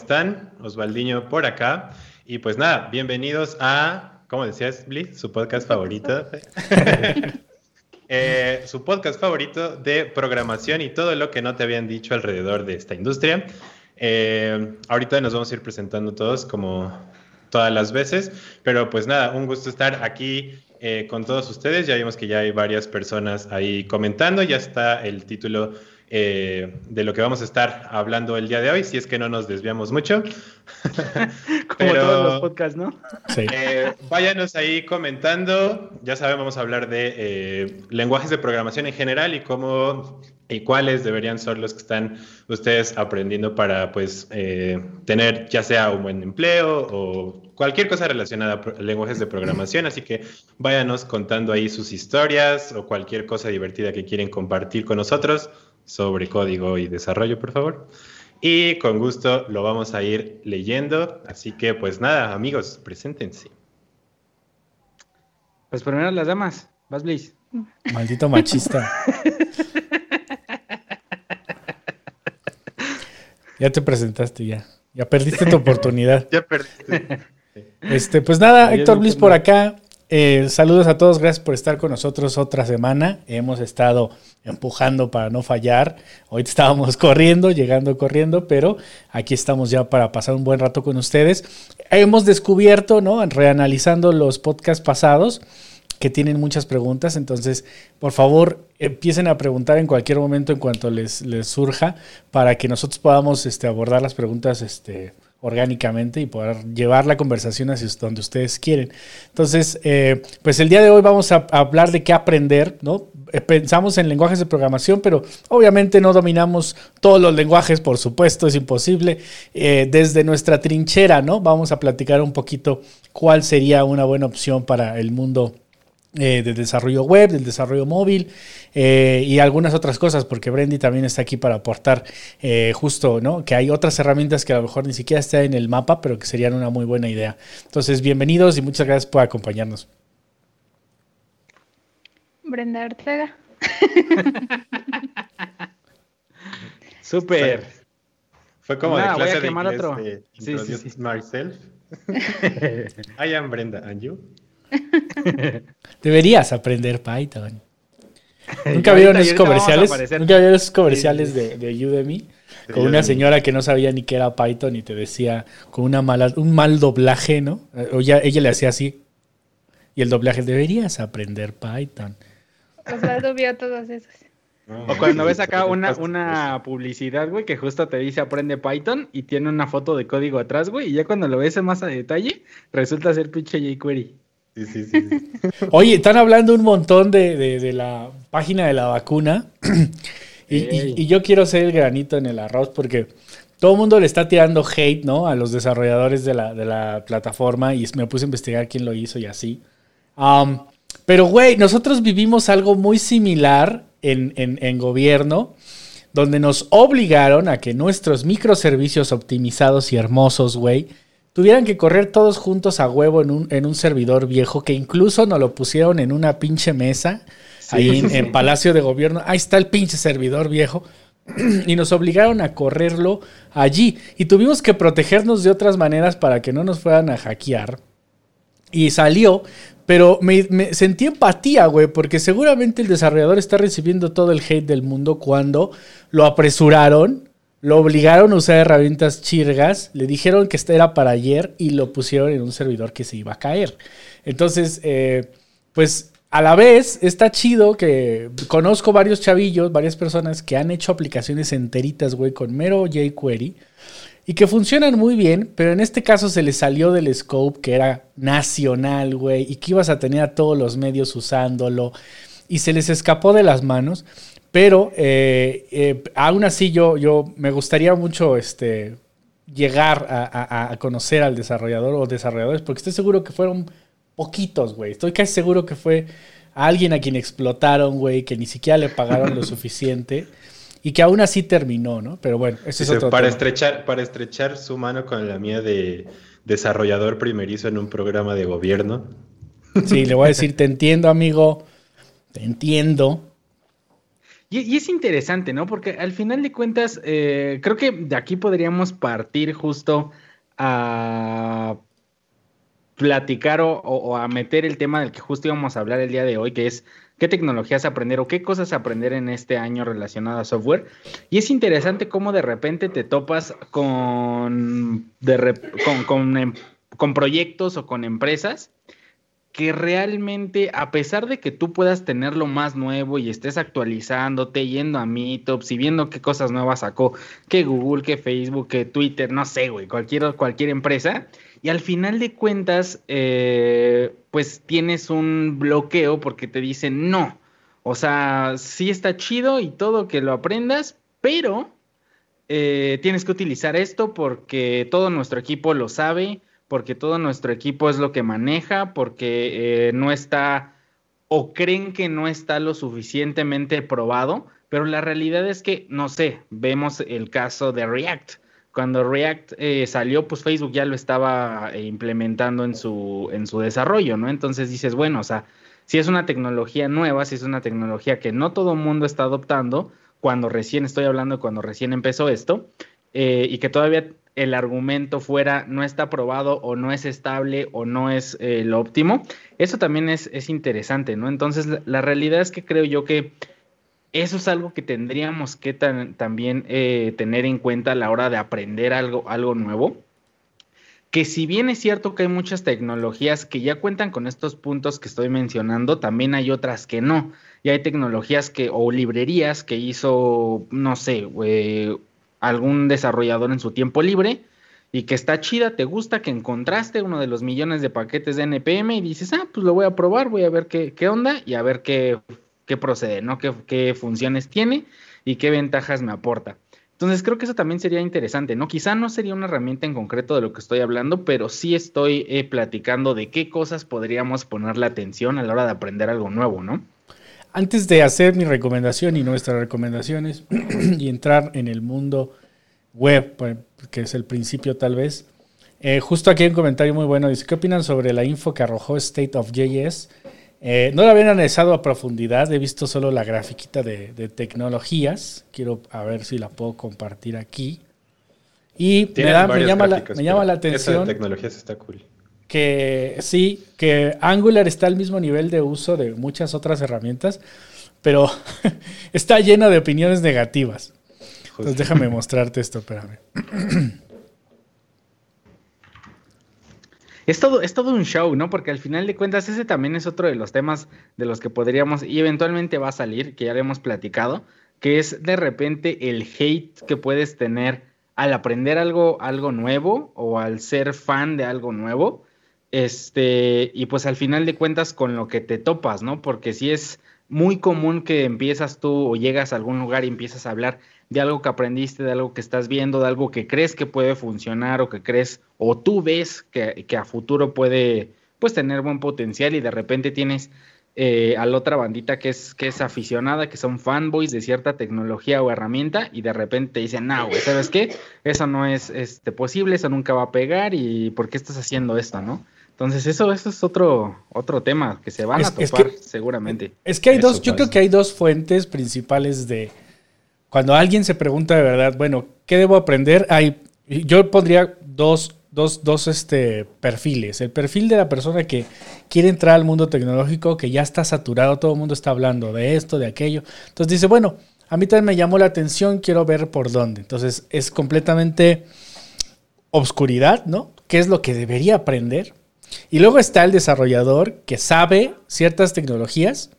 Plebs, ¿cómo están? Osvaldiño por acá. Y pues nada, bienvenidos a, ¿cómo decías, Bliss? Su podcast favorito. Eh, su podcast favorito de programación y todo lo que no te habían dicho alrededor de esta industria. Eh, ahorita nos vamos a ir presentando todos como todas las veces, pero pues nada, un gusto estar aquí eh, con todos ustedes. Ya vimos que ya hay varias personas ahí comentando, ya está el título eh, de lo que vamos a estar hablando el día de hoy, si es que no nos desviamos mucho. Como todos los podcasts, ¿no? Sí. Eh, váyanos ahí comentando. Ya saben, vamos a hablar de eh, lenguajes de programación en general y cómo y cuáles deberían ser los que están ustedes aprendiendo para pues tener ya sea un buen empleo o cualquier cosa relacionada a lenguajes de programación. Así que váyanos contando ahí sus historias o cualquier cosa divertida que quieren compartir con nosotros sobre código y desarrollo, por favor. Y con gusto lo vamos a ir leyendo. Así que, pues nada, amigos, preséntense. Pues primero las damas. Vas, Blaze. Maldito machista. ya te presentaste, ya. Ya perdiste tu oportunidad. ya perdiste. Este, pues nada, Héctor Bliss por acá. Eh, saludos a todos, gracias por estar con nosotros otra semana. Hemos estado empujando para no fallar. Hoy estábamos corriendo, llegando corriendo, pero aquí estamos ya para pasar un buen rato con ustedes. Hemos descubierto, ¿no? Reanalizando los podcasts pasados que tienen muchas preguntas, entonces por favor empiecen a preguntar en cualquier momento en cuanto les, les surja para que nosotros podamos este, abordar las preguntas este, orgánicamente y poder llevar la conversación hacia donde ustedes quieren. Entonces, eh, pues el día de hoy vamos a, hablar de qué aprender, ¿no? Eh, pensamos en lenguajes de programación, pero obviamente no dominamos todos los lenguajes, por supuesto, es imposible. Eh, desde nuestra trinchera, ¿no? Vamos a platicar un poquito cuál sería una buena opción para el mundo eh, del desarrollo web, del desarrollo móvil eh, y algunas otras cosas, porque Brendy también está aquí para aportar eh, justo, ¿no? Que hay otras herramientas que a lo mejor ni siquiera están en el mapa, pero que serían una muy buena idea. Entonces, bienvenidos y muchas gracias por acompañarnos. Brenda Ortega. Súper. Fue como de clase de inglés otro. de sí, sí, sí. myself. I am Brenda, and you? Deberías aprender Python. ¿Nunca vieron esos comerciales? ¿Nunca vieron esos comerciales de, de Udemy? Con una señora que no sabía ni qué era Python y te decía con una mala, un mal doblaje, ¿no? O ya, ella le hacía así. Y el doblaje, deberías aprender Python. Osvaldo vio todos esos. o cuando ves acá una, una publicidad, güey, que justo te dice aprende Python y tiene una foto de código atrás, güey, y ya cuando lo ves más a detalle, resulta ser pinche jQuery. Sí, sí, sí, Oye, están hablando un montón de, la página de la vacuna. y, yo quiero ser el granito en el arroz porque todo el mundo le está tirando hate, ¿no? A los desarrolladores de la, plataforma y me puse a investigar quién lo hizo y así. Um, pero, güey, nosotros vivimos algo muy similar en, en gobierno donde nos obligaron a que nuestros microservicios optimizados y hermosos, güey, tuvieran que correr todos juntos a huevo en un, en un servidor viejo que incluso nos lo pusieron en una pinche mesa ahí en, Palacio de Gobierno. Ahí está el pinche servidor viejo. y nos obligaron a correrlo allí. Y tuvimos que protegernos de otras maneras para que no nos fueran a hackear. Y salió, pero me, me sentí empatía, güey, porque seguramente el desarrollador está recibiendo todo el hate del mundo cuando lo apresuraron lo obligaron a usar herramientas chirgas, le dijeron que este era para ayer y lo pusieron en un servidor que se iba a caer. Entonces, eh, pues a la vez está chido que conozco varios chavillos, varias personas que han hecho aplicaciones enteritas, güey, con mero jQuery y que funcionan muy bien, pero en este caso se les salió del scope que era nacional, güey, y que ibas a tener a todos los medios usándolo y se les escapó de las manos. Pero eh, eh, aún así yo, yo me gustaría mucho este, llegar a, conocer al desarrollador o desarrolladores, porque estoy seguro que fueron poquitos, güey. Estoy casi seguro que fue alguien a quien explotaron, güey, que ni siquiera le pagaron lo suficiente y que aún así terminó, ¿no? Pero bueno, eso es otro para estrechar Para estrechar su mano con la mía de desarrollador primerizo en un programa de gobierno. Sí, le voy a decir, te entiendo, amigo, te entiendo. Y, es interesante, ¿no? Porque al final de cuentas, eh, creo que de aquí podríamos partir justo a platicar o, a meter el tema del que justo íbamos a hablar el día de hoy, que es qué tecnologías aprender o qué cosas aprender en este año relacionado a software. Y es interesante cómo de repente te topas con, em, con proyectos o con empresas que realmente, a pesar de que tú puedas tener lo más nuevo y estés actualizándote, yendo a Meetups y viendo qué cosas nuevas sacó, que Google, que Facebook, que Twitter, no sé, güey, cualquier, cualquier empresa, y al final de cuentas, eh, pues tienes un bloqueo porque te dicen no. O sea, sí está chido y todo que lo aprendas, pero eh, tienes que utilizar esto porque todo nuestro equipo lo sabe porque todo nuestro equipo es lo que maneja, porque eh, no está o creen que no está lo suficientemente probado, pero la realidad es que, no sé, vemos el caso de React. Cuando React eh, salió, pues Facebook ya lo estaba eh, implementando en su, en su desarrollo, ¿no? Entonces dices, bueno, o sea, si es una tecnología nueva, si es una tecnología que no todo mundo está adoptando, cuando recién estoy hablando, cuando recién empezó esto, y que todavía el argumento fuera no está probado o no es estable o no es eh, lo óptimo, eso también es, interesante, ¿no? Entonces, la, realidad es que creo yo que eso es algo que tendríamos que también eh, tener en cuenta a la hora de aprender algo, algo nuevo. Que si bien es cierto que hay muchas tecnologías que ya cuentan con estos puntos que estoy mencionando, también hay otras que no. Y hay tecnologías que, o librerías que hizo, no sé, eh, algún desarrollador en su tiempo libre y que está chida, te gusta, que encontraste uno de los millones de paquetes de NPM y dices, ah, pues lo voy a probar, voy a ver qué, qué onda y a ver qué, qué procede, ¿no? Qué, qué, funciones tiene y qué ventajas me aporta. Entonces creo que eso también sería interesante, ¿no? Quizá no sería una herramienta en concreto de lo que estoy hablando, pero sí estoy eh, platicando de qué cosas podríamos ponerle atención a la hora de aprender algo nuevo, ¿no? Antes de hacer mi recomendación y nuestras recomendaciones y entrar en el mundo web, pues, que es el principio tal vez, eh, justo aquí hay un comentario muy bueno. Dice, ¿qué opinan sobre la info que arrojó State of JS? Eh, no la habían analizado a profundidad, he visto solo la grafiquita de, tecnologías. Quiero a ver si la puedo compartir aquí. Y me, llama, la, me llama la atención. Esa de tecnologías está cool que sí, que Angular está al mismo nivel de uso de muchas otras herramientas, pero está llena de opiniones negativas. Entonces déjame mostrarte esto, espérame. Es todo, es todo un show, ¿no? Porque al final de cuentas ese también es otro de los temas de los que podríamos, y eventualmente va a salir, que ya lo hemos platicado, que es de repente el hate que puedes tener al aprender algo, algo nuevo o al ser fan de algo nuevo este, y pues al final de cuentas con lo que te topas, ¿no? Porque si es muy común que empiezas tú o llegas a algún lugar y empiezas a hablar de algo que aprendiste, de algo que estás viendo, de algo que crees que puede funcionar o que crees o tú ves que, a futuro puede pues tener buen potencial y de repente tienes eh, a la otra bandita que es, que es aficionada, que son fanboys de cierta tecnología o herramienta y de repente te dicen, no, ¿sabes qué? Eso no es este, posible, eso nunca va a pegar y ¿por qué estás haciendo esto, no? Entonces, eso, eso es otro, otro tema que se van a topar seguramente. Es que hay dos, yo creo que hay dos fuentes principales de cuando alguien se pregunta de verdad, bueno, ¿qué debo aprender? Hay, yo pondría dos, dos, dos este, perfiles. El perfil de la persona que quiere entrar al mundo tecnológico, que ya está saturado, todo el mundo está hablando de esto, de aquello. Entonces dice, bueno, a mí también me llamó la atención, quiero ver por dónde. Entonces es completamente obscuridad, ¿no? ¿Qué es lo que debería aprender? Y luego está el desarrollador que sabe ciertas tecnologías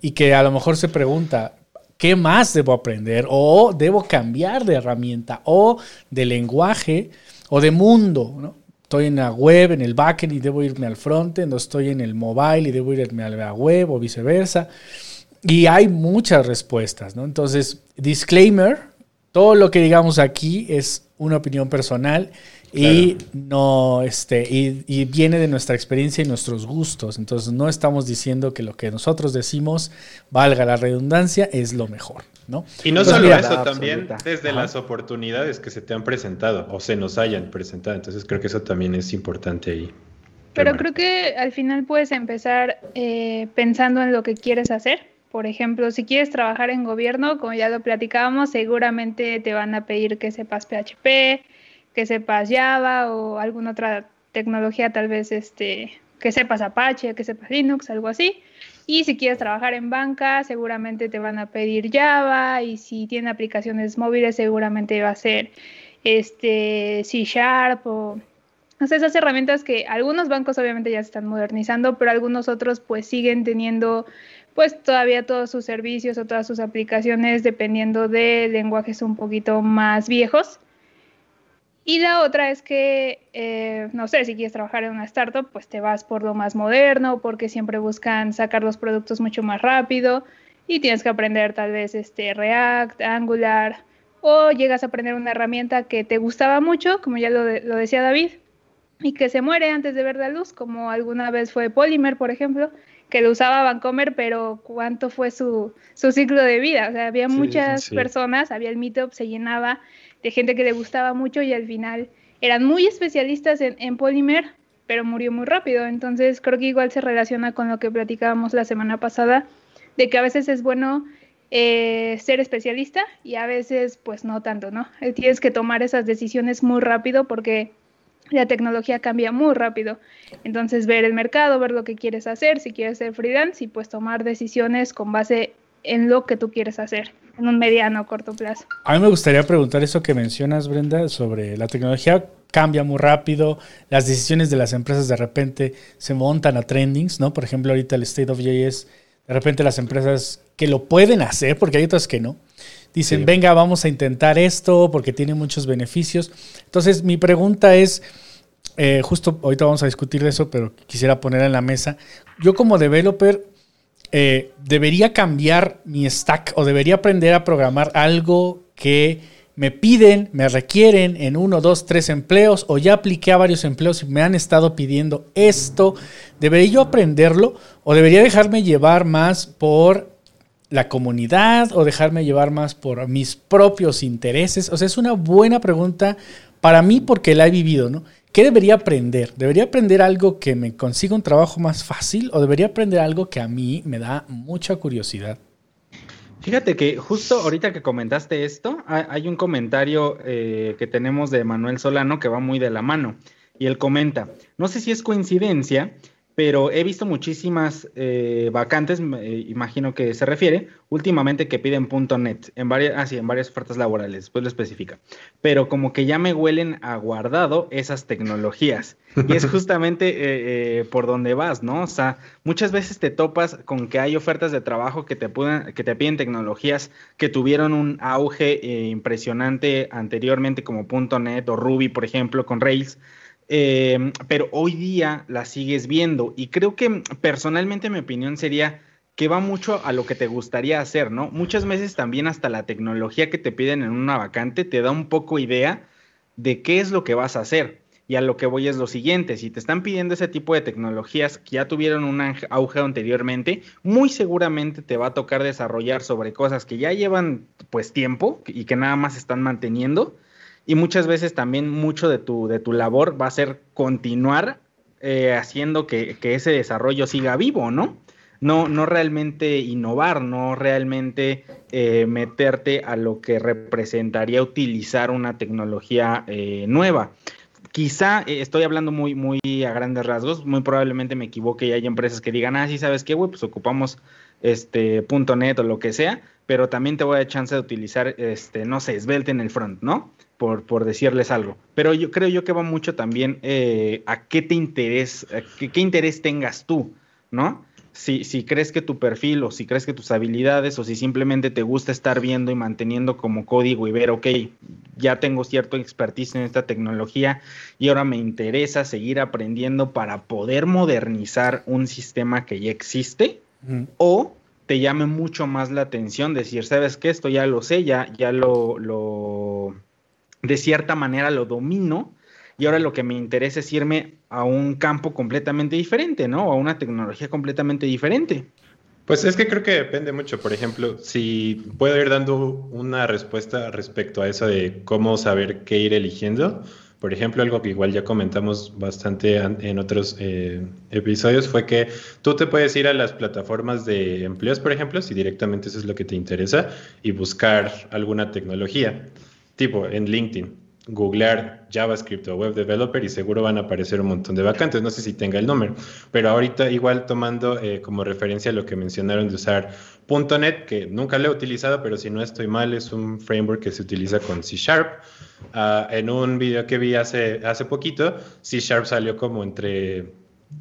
y que a lo mejor se pregunta, ¿qué más debo aprender? O debo cambiar de herramienta o de lenguaje o de mundo, Estoy en la web, en el backend y debo irme al frontend, o estoy en el mobile y debo irme a la web o viceversa. Y hay muchas respuestas, ¿no? Entonces, disclaimer, todo lo que digamos aquí es una opinión personal y no, este, y, viene de nuestra experiencia y nuestros gustos. Entonces no estamos diciendo que lo que nosotros decimos, valga la redundancia, es lo mejor. ¿no? Y no solo eso, también desde las oportunidades que se te han presentado o se nos hayan presentado. Entonces creo que eso también es importante ahí. Pero creo que al final puedes empezar eh, pensando en lo que quieres hacer Por ejemplo, si quieres trabajar en gobierno, como ya lo platicábamos, seguramente te van a pedir que sepas PHP, que sepas Java o alguna otra tecnología, tal vez este, que sepas Apache, que sepas Linux, algo así. Y si quieres trabajar en banca, seguramente te van a pedir Java y si tiene aplicaciones móviles, seguramente va a ser este C Sharp o, esas herramientas que algunos bancos obviamente ya se están modernizando, pero algunos otros pues siguen teniendo pues todavía todos sus servicios o todas sus aplicaciones dependiendo de lenguajes un poquito más viejos. Y la otra es que, eh, no sé, si quieres trabajar en una startup, pues te vas por lo más moderno, porque siempre buscan sacar los productos mucho más rápido y tienes que aprender tal vez este React, Angular, o llegas a aprender una herramienta que te gustaba mucho, como ya lo, lo decía David, y que se muere antes de ver la luz, como alguna vez fue Polymer, por ejemplo, que lo usaba Vancomer, pero ¿cuánto fue su, su ciclo de vida? O sea, había muchas personas, había el meetup, se llenaba de gente que le gustaba mucho y al final eran muy especialistas en, en Polymer, pero murió muy rápido. Entonces creo que igual se relaciona con lo que platicábamos la semana pasada, de que a veces es bueno eh, ser especialista y a veces pues no tanto, ¿no? Eh, tienes que tomar esas decisiones muy rápido porque la tecnología cambia muy rápido. Entonces ver el mercado, ver lo que quieres hacer, si quieres ser freelance y pues tomar decisiones con base en lo que tú quieres hacer en un mediano o corto plazo. A mí me gustaría preguntar eso que mencionas, Brenda, sobre la tecnología cambia muy rápido, las decisiones de las empresas de repente se montan a trendings, ¿no? Por ejemplo, ahorita el State of JS, de repente las empresas que lo pueden hacer, porque hay otras que no, dicen, venga, vamos a intentar esto porque tiene muchos beneficios. Entonces, mi pregunta es, eh, justo ahorita vamos a discutir de eso, pero quisiera poner en la mesa, yo como developer, eh, debería cambiar mi stack o debería aprender a programar algo que me piden, me requieren en uno, dos, tres empleos o ya apliqué a varios empleos y me han estado pidiendo esto. ¿Debería yo aprenderlo o debería dejarme llevar más por la comunidad o dejarme llevar más por mis propios intereses? O sea, es una buena pregunta para mí porque la he vivido, ¿no? ¿Qué debería aprender? ¿Debería aprender algo que me consiga un trabajo más fácil o debería aprender algo que a mí me da mucha curiosidad? Fíjate que justo ahorita que comentaste esto, hay un comentario eh, que tenemos de Manuel Solano que va muy de la mano. Y él comenta, no sé si es coincidencia, pero he visto muchísimas eh, vacantes, imagino que se refiere, últimamente que piden .NET, en varias, ah, sí, en varias ofertas laborales, después lo especifica, pero como que ya me huelen a guardado esas tecnologías. Y es justamente eh, eh, por donde vas, ¿no? O sea, muchas veces te topas con que hay ofertas de trabajo que te, pueden, que te piden tecnologías que tuvieron un auge impresionante anteriormente, como .NET o Ruby, por ejemplo, con Rails Em, pero hoy día la sigues viendo y creo que personalmente mi opinión sería que va mucho a lo que te gustaría hacer, ¿no? Muchas veces también hasta la tecnología que te piden en una vacante te da un poco idea de qué es lo que vas a hacer. Y a lo que voy es lo siguiente, si te están pidiendo ese tipo de tecnologías que ya tuvieron un auge anteriormente, muy seguramente te va a tocar desarrollar sobre cosas que ya llevan pues tiempo y que nada más están manteniendo y muchas veces también mucho de tu, de tu labor va a ser continuar eh, haciendo que, ese desarrollo siga vivo, ¿no? No, no realmente innovar, no realmente eh, meterte a lo que representaría utilizar una tecnología eh, nueva. Quizá estoy hablando muy, muy a grandes rasgos, muy probablemente me equivoque y hay empresas que digan, ah, sí, ¿sabes qué, güey? Pues ocupamos este punto .net o lo que sea, pero también te voy a dar chance de utilizar, este, no sé, Svelte en el front, ¿no? Por, por decirles algo. Pero yo creo yo que va mucho también eh, a qué te interesa, qué, qué, interés tengas tú, ¿no? Si, si crees que tu perfil o si crees que tus habilidades o si simplemente te gusta estar viendo y manteniendo como código y ver, ok, ya tengo cierto expertise en esta tecnología y ahora me interesa seguir aprendiendo para poder modernizar un sistema que ya existe o te llame mucho más la atención decir, sabes qué, esto ya lo sé, ya, ya lo, lo de cierta manera lo domino y ahora lo que me interesa es irme a un campo completamente diferente, ¿no? A una tecnología completamente diferente. Pues es que creo que depende mucho. Por ejemplo, si puedo ir dando una respuesta respecto a eso de cómo saber qué ir eligiendo. Por ejemplo, algo que igual ya comentamos bastante en otros eh, episodios fue que tú te puedes ir a las plataformas de empleos, por ejemplo, si directamente eso es lo que te interesa, y buscar alguna tecnología, tipo en LinkedIn googlear JavaScript o Web Developer y seguro van a aparecer un montón de vacantes. No sé si tenga el número, pero ahorita igual tomando eh, como referencia lo que mencionaron de usar .NET, que nunca lo he utilizado, pero si no estoy mal, es un framework que se utiliza con C Sharp. Ah, en un video que vi hace, hace poquito, C Sharp salió como entre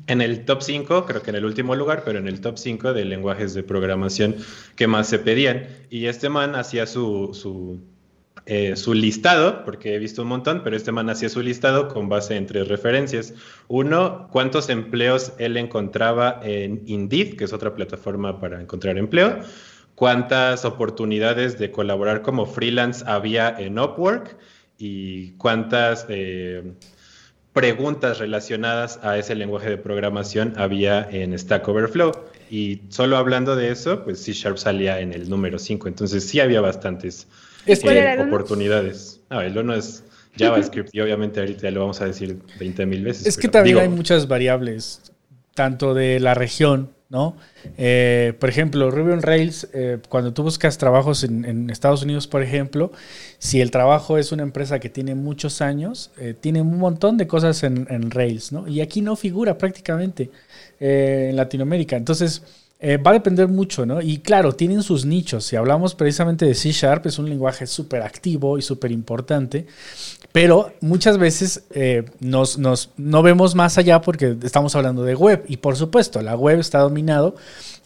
en el top 5, creo que en el último lugar, pero en el top 5 de lenguajes de programación que más se pedían. Y este man hacía su, su eh, su listado, porque he visto un montón, pero este man hacía su listado con base en tres referencias. Uno, cuántos empleos él encontraba en Indeed, que es otra plataforma para encontrar empleo. Cuántas oportunidades de colaborar como freelance había en Upwork y cuántas eh, preguntas relacionadas a ese lenguaje de programación había en Stack Overflow. Y solo hablando de eso, pues C Sharp salía en el número 5. Entonces sí había bastantes es que, oportunidades. No, el uno es JavaScript y obviamente ahorita lo vamos a decir 20 mil veces. Es que también hay muchas variables, tanto de la región, ¿no? Eh, por ejemplo, Ruby on Rails, eh, cuando tú buscas trabajos en, Estados Unidos, por ejemplo, si el trabajo es una empresa que tiene muchos años, eh, tiene un montón de cosas en, en, Rails, ¿no? Y aquí no figura prácticamente en Latinoamérica. Entonces, eh, va a depender mucho, ¿no? Y claro, tienen sus nichos. Si hablamos precisamente de C Sharp, es un lenguaje súper activo y súper importante, pero muchas veces eh, nos, no vemos más allá porque estamos hablando de web. Y por supuesto, la web está dominado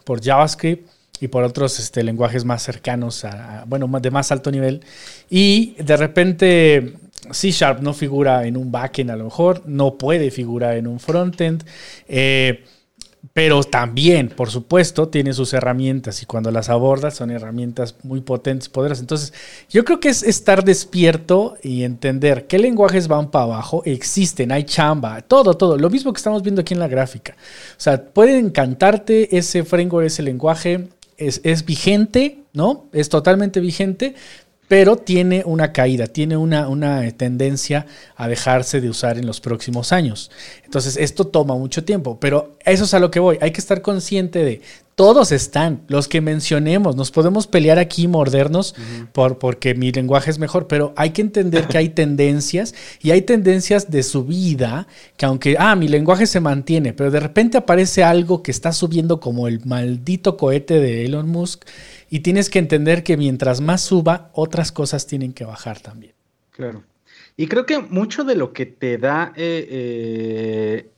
por JavaScript y por otros este, lenguajes más cercanos, a, bueno, de más alto nivel. Y de repente C Sharp no figura en un backend a lo mejor, no puede figurar en un frontend. Eh, pero también, por supuesto, tiene sus herramientas y cuando las abordas son herramientas muy potentes, poderosas. Entonces, yo creo que es estar despierto y entender qué lenguajes van para abajo, existen, hay chamba, todo, todo. Lo mismo que estamos viendo aquí en la gráfica. O sea, puede encantarte ese framework, ese lenguaje, es, es vigente, ¿no? Es totalmente vigente, pero tiene una caída, tiene una, una, tendencia a dejarse de usar en los próximos años. Entonces, esto toma mucho tiempo, pero eso es a lo que voy. Hay que estar consciente de, todos están, los que mencionemos, nos podemos pelear aquí, mordernos, por, porque mi lenguaje es mejor, pero hay que entender que hay tendencias y hay tendencias de subida, que aunque, ah, mi lenguaje se mantiene, pero de repente aparece algo que está subiendo como el maldito cohete de Elon Musk y tienes que entender que mientras más suba, otras cosas tienen que bajar también. Claro. Y creo que mucho de lo que te da eh, eh,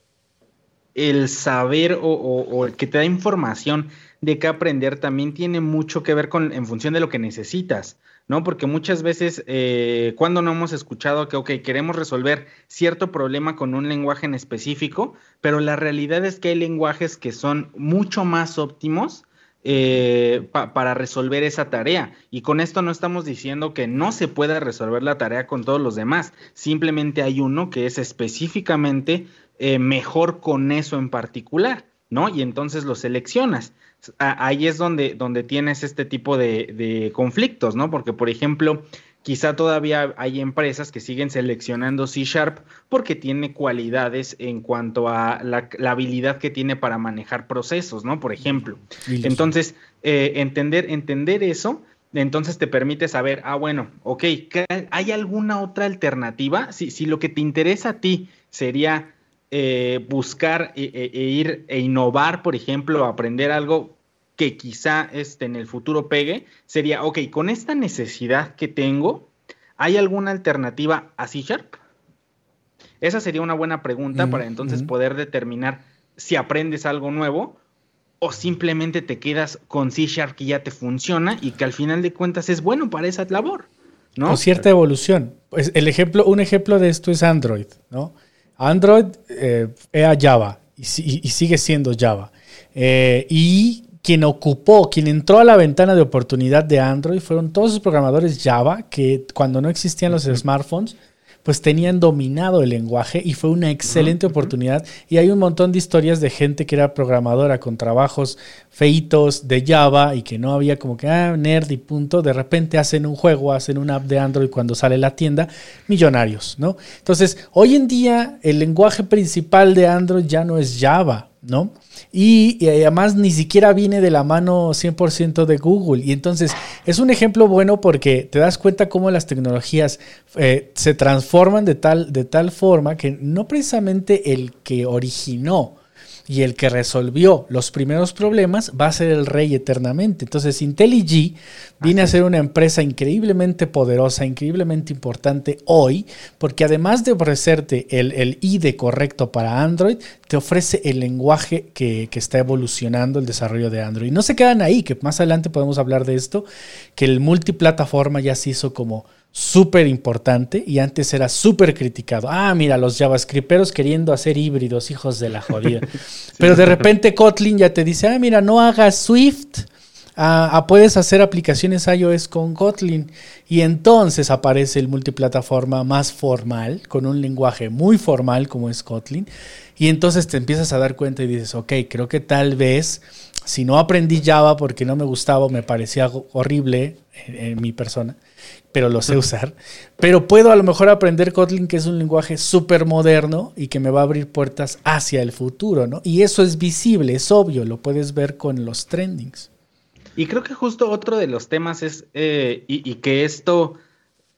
el saber o, el que te da información de qué aprender también tiene mucho que ver con en función de lo que necesitas, ¿no? Porque muchas veces eh, cuando no hemos escuchado que, queremos resolver cierto problema con un lenguaje en específico, pero la realidad es que hay lenguajes que son mucho más óptimos eh, para resolver esa tarea. Y con esto no estamos diciendo que no se pueda resolver la tarea con todos los demás. Simplemente hay uno que es específicamente eh, mejor con eso en particular, ¿no? Y entonces lo seleccionas. Ahí es donde, donde tienes este tipo de, de conflictos, ¿no? Porque, por ejemplo, Quizá todavía hay empresas que siguen seleccionando C Sharp porque tiene cualidades en cuanto a la, habilidad que tiene para manejar procesos, ¿no? Por ejemplo. Entonces, eh, entender, entender eso, entonces te permite saber, ah, bueno, ok, ¿hay alguna otra alternativa? Si, si lo que te interesa a ti sería eh, buscar e, e, e, ir e innovar, por ejemplo, aprender algo que quizá este, en el futuro pegue sería, ok, con esta necesidad que tengo, ¿hay alguna alternativa a C Sharp? Esa sería una buena pregunta para entonces poder determinar si aprendes algo nuevo o simplemente te quedas con C Sharp que ya te funciona y que al final de cuentas es bueno para esa labor. ¿no? O cierta evolución. Pues el ejemplo, un ejemplo de esto es Android, ¿no? Android eh, era Java y, sigue siendo Java. Eh, y quien ocupó, quien entró a la ventana de oportunidad de Android fueron todos esos programadores Java que cuando no existían los smartphones pues tenían dominado el lenguaje y fue una excelente oportunidad. Y hay un montón de historias de gente que era programadora con trabajos feitos de Java y que no había como que, ah, nerd y punto. De repente hacen un juego, hacen una app de Android cuando sale la tienda, millonarios, ¿no? Entonces, hoy en día el lenguaje principal de Android ya no es Java, ¿no? Y, además ni siquiera viene de la mano 100% de Google. Y entonces es un ejemplo bueno porque te das cuenta cómo las tecnologías eh, se transforman de tal, de tal forma que no precisamente el que originó y el que resolvió los primeros problemas va a ser el rey eternamente. Entonces IntelliJ viene a ser una empresa increíblemente poderosa, increíblemente importante hoy, porque además de ofrecerte el, el IDE correcto para Android, te ofrece el lenguaje que, que, está evolucionando el desarrollo de Android. No se quedan ahí, que más adelante podemos hablar de esto, que el multiplataforma ya se hizo como súper importante y antes era súper criticado. Ah, mira, los JavaScripteros queriendo hacer híbridos, hijos de la jodida. Pero de repente Kotlin ya te dice, ah, mira, no hagas Swift. Ah, ah, puedes hacer aplicaciones iOS con Kotlin y entonces aparece el multiplataforma más formal, con un lenguaje muy formal como es Kotlin y entonces te empiezas a dar cuenta y dices, ok, creo que tal vez si no aprendí Java porque no me gustaba o me parecía horrible en mi persona, pero lo sé usar. Pero puedo a lo mejor aprender Kotlin, que es un lenguaje súper moderno y que me va a abrir puertas hacia el futuro, ¿no? Y eso es visible, es obvio, lo puedes ver con los trendings. Y creo que justo otro de los temas es, eh, y, y, que esto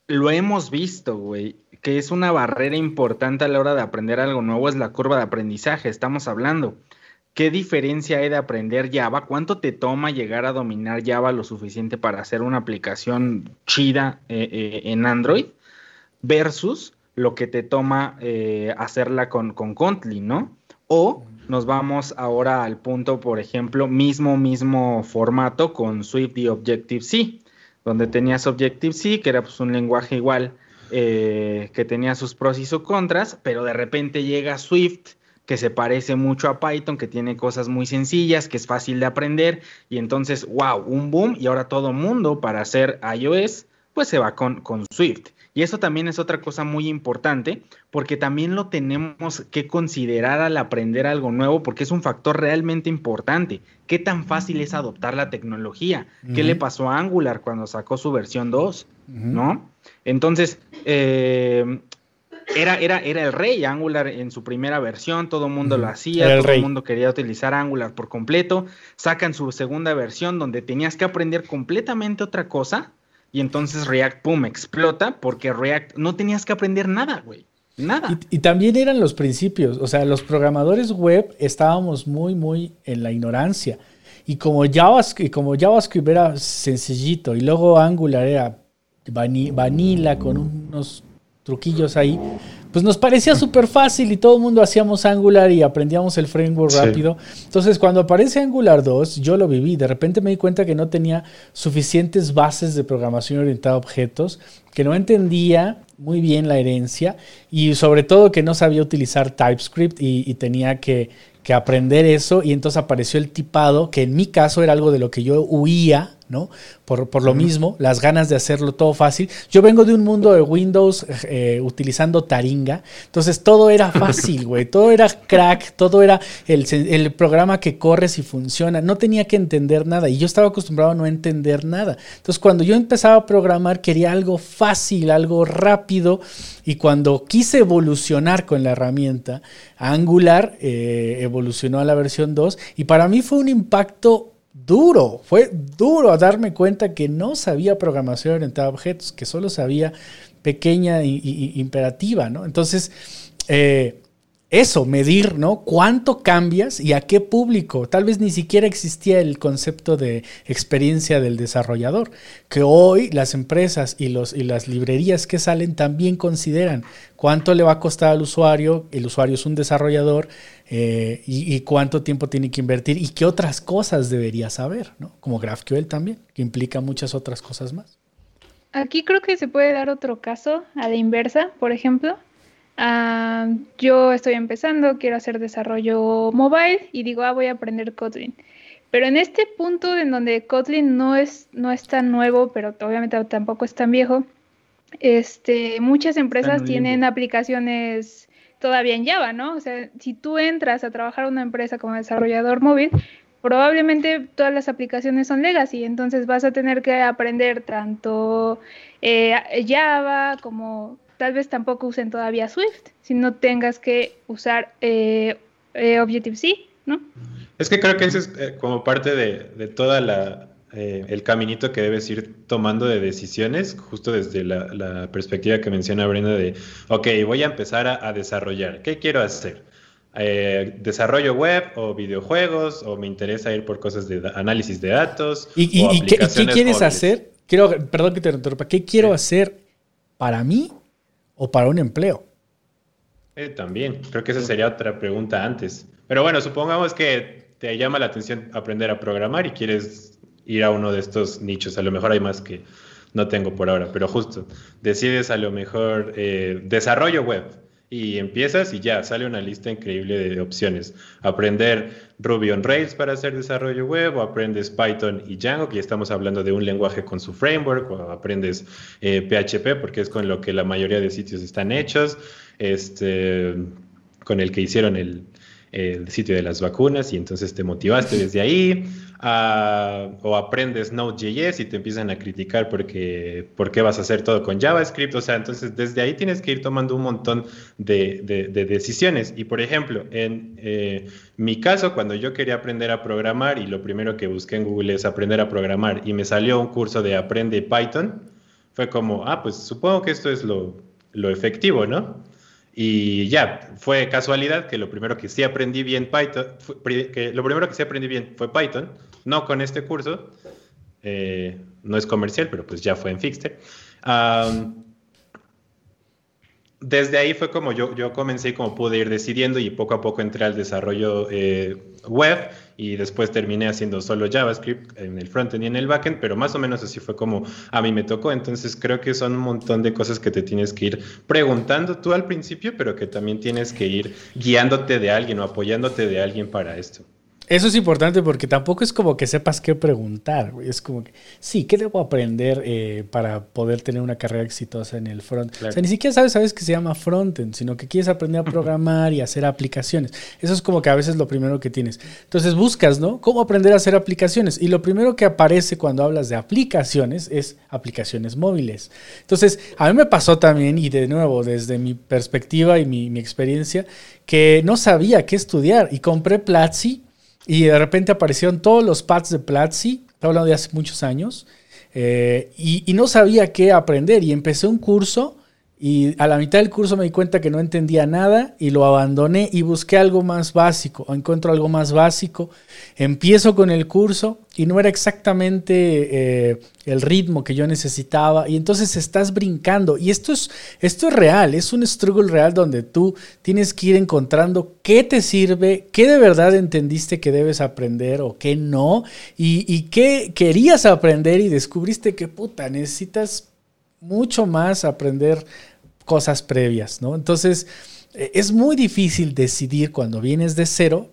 lo hemos visto, güey, que es una barrera importante a la hora de aprender algo nuevo, es la curva de aprendizaje, estamos hablando. ¿Qué diferencia hay de aprender Java? ¿Cuánto te toma llegar a dominar Java lo suficiente para hacer una aplicación chida eh, eh, en Android? Versus lo que te toma eh, hacerla con, con Kotlin, ¿no? O nos vamos ahora al punto, por ejemplo, mismo, mismo formato con Swift y Objective-C, donde tenías Objective-C, que era pues, un lenguaje igual que tenía sus pros y sus contras, pero de repente llega Swift que se parece mucho a Python, que tiene cosas muy sencillas, que es fácil de aprender, y entonces, wow, un boom, y ahora todo mundo para hacer iOS, pues se va con, con Swift. Y eso también es otra cosa muy importante, porque también lo tenemos que considerar al aprender algo nuevo, porque es un factor realmente importante. ¿Qué tan fácil es adoptar la tecnología? ¿Qué le pasó a Angular cuando sacó su versión 2? ¿No? Entonces, eh, era, era, era el rey Angular en su primera versión, todo el mundo lo hacía, todo el mundo quería utilizar Angular por completo. Sacan su segunda versión donde tenías que aprender completamente otra cosa y entonces React, pum, explota porque React no tenías que aprender nada, güey. Nada. Y, también eran los principios, o sea, los programadores web estábamos muy, muy en la ignorancia. Y como JavaScript, como JavaScript era sencillito y luego Angular era vanilla con unos truquillos ahí, pues nos parecía súper fácil y todo el mundo hacíamos Angular y aprendíamos el framework rápido. Entonces, cuando aparece Angular 2, yo lo viví. De repente me di cuenta que no tenía suficientes bases de programación orientada a objetos, que no entendía muy bien la herencia y sobre todo que no sabía utilizar TypeScript y, y tenía que, que aprender eso y entonces apareció el tipado, que en mi caso era algo de lo que yo huía ¿no? Por, por lo mismo, las ganas de hacerlo todo fácil. Yo vengo de un mundo de Windows eh, utilizando Taringa, entonces todo era fácil, güey, todo era crack, todo era el, el, programa que corres y funciona, no tenía que entender nada y yo estaba acostumbrado a no entender nada. Entonces cuando yo empezaba a programar quería algo fácil, algo rápido y cuando quise evolucionar con la herramienta, Angular eh, evolucionó a la versión 2 y para mí fue un impacto duro, fue duro darme cuenta que no sabía programación orientada a objetos, que solo sabía pequeña y, imperativa, ¿no? Entonces, eh, eso, medir, ¿no? ¿Cuánto cambias y a qué público? Tal vez ni siquiera existía el concepto de experiencia del desarrollador, que hoy las empresas y, los, y las librerías que salen también consideran cuánto le va a costar al usuario, el usuario es un desarrollador, eh, y, cuánto tiempo tiene que invertir y qué otras cosas debería saber, ¿no? Como GraphQL también, que implica muchas otras cosas más. Aquí creo que se puede dar otro caso a la inversa, por ejemplo. Ah, yo estoy empezando, quiero hacer desarrollo mobile y digo, ah, voy a aprender Kotlin. Pero en este punto en donde Kotlin no es, no es tan nuevo, pero obviamente tampoco es tan viejo, este, muchas empresas tienen aplicaciones todavía en Java, ¿no? O sea, si tú entras a trabajar en una empresa como desarrollador móvil, probablemente todas las aplicaciones son legacy, entonces vas a tener que aprender tanto eh, Java como tal vez tampoco usen todavía Swift, si no tengas que usar eh, eh, Objective-C, ¿no? Es que creo que eso es como parte de, de toda la, el caminito que debes ir tomando de decisiones, justo desde la, perspectiva que menciona Brenda de, ok, voy a empezar a desarrollar, ¿qué quiero hacer? Eh, desarrollo web o videojuegos o me interesa ir por cosas de análisis de datos. ¿Y, qué, quieres hacer? Quiero, perdón que te interrumpa, ¿qué quiero hacer para mí o para un empleo? Eh, también, creo que esa sería otra pregunta antes. Pero bueno, supongamos que te llama la atención aprender a programar y quieres ir a uno de estos nichos. A lo mejor hay más que no tengo por ahora, pero justo decides a lo mejor eh, desarrollo web y empiezas y ya sale una lista increíble de opciones. Aprender Ruby on Rails para hacer desarrollo web, o aprendes Python y Django, que ya estamos hablando de un lenguaje con su framework, o aprendes PHP, eh, porque es con lo que la mayoría de sitios están hechos, este, con el que hicieron el, el sitio de las vacunas y entonces te motivaste desde ahí, o aprendes Node.js y te empiezan a criticar porque, qué vas a hacer todo con JavaScript, o sea, entonces desde ahí tienes que ir tomando un montón de, decisiones. Y por ejemplo, en eh, mi caso, cuando yo quería aprender a programar y lo primero que busqué en Google es aprender a programar y me salió un curso de Aprende Python, fue como, ah, pues supongo que esto es lo, lo efectivo, ¿no? Y ya, fue casualidad que lo primero que sí aprendí bien Python, que lo primero que sí aprendí bien fue Python, no con este curso, eh, no es comercial, pero pues ya fue en Fixter. desde ahí fue como yo, yo comencé y como pude ir decidiendo y poco a poco entré al desarrollo eh, web y después terminé haciendo solo JavaScript en el frontend y en el backend, pero más o menos así fue como a mí me tocó. Entonces creo que son un montón de cosas que te tienes que ir preguntando tú al principio, pero que también tienes que ir guiándote de alguien o apoyándote de alguien para esto. Eso es importante porque tampoco es como que sepas qué preguntar, güey. Es como que, sí, ¿qué debo aprender eh, para poder tener una carrera exitosa en el front? O sea, ni siquiera sabes, sabes que se llama frontend, sino que quieres aprender a programar y hacer aplicaciones. Eso es como que a veces lo primero que tienes. Entonces buscas, ¿no? ¿Cómo aprender a hacer aplicaciones? Y lo primero que aparece cuando hablas de aplicaciones es aplicaciones móviles. Entonces, a mí me pasó también, y de nuevo, desde mi perspectiva y mi, mi experiencia, que no sabía qué estudiar y compré Platzi y de repente aparecieron todos los pads de Platzi, estaba hablando de hace muchos años, eh, y, y, no sabía qué aprender. Y empecé un curso y a la mitad del curso me di cuenta que no entendía nada y lo abandoné y busqué algo más básico. Encuentro algo más básico. Empiezo con el curso y no era exactamente eh, el ritmo que yo necesitaba. Y entonces estás brincando. Y esto es, esto es real, es un struggle real donde tú tienes que ir encontrando qué te sirve, qué de verdad entendiste que debes aprender o qué no. Y, y qué querías aprender y descubriste que puta, necesitas mucho más aprender cosas previas, ¿no? Entonces, eh, es muy difícil decidir cuando vienes de cero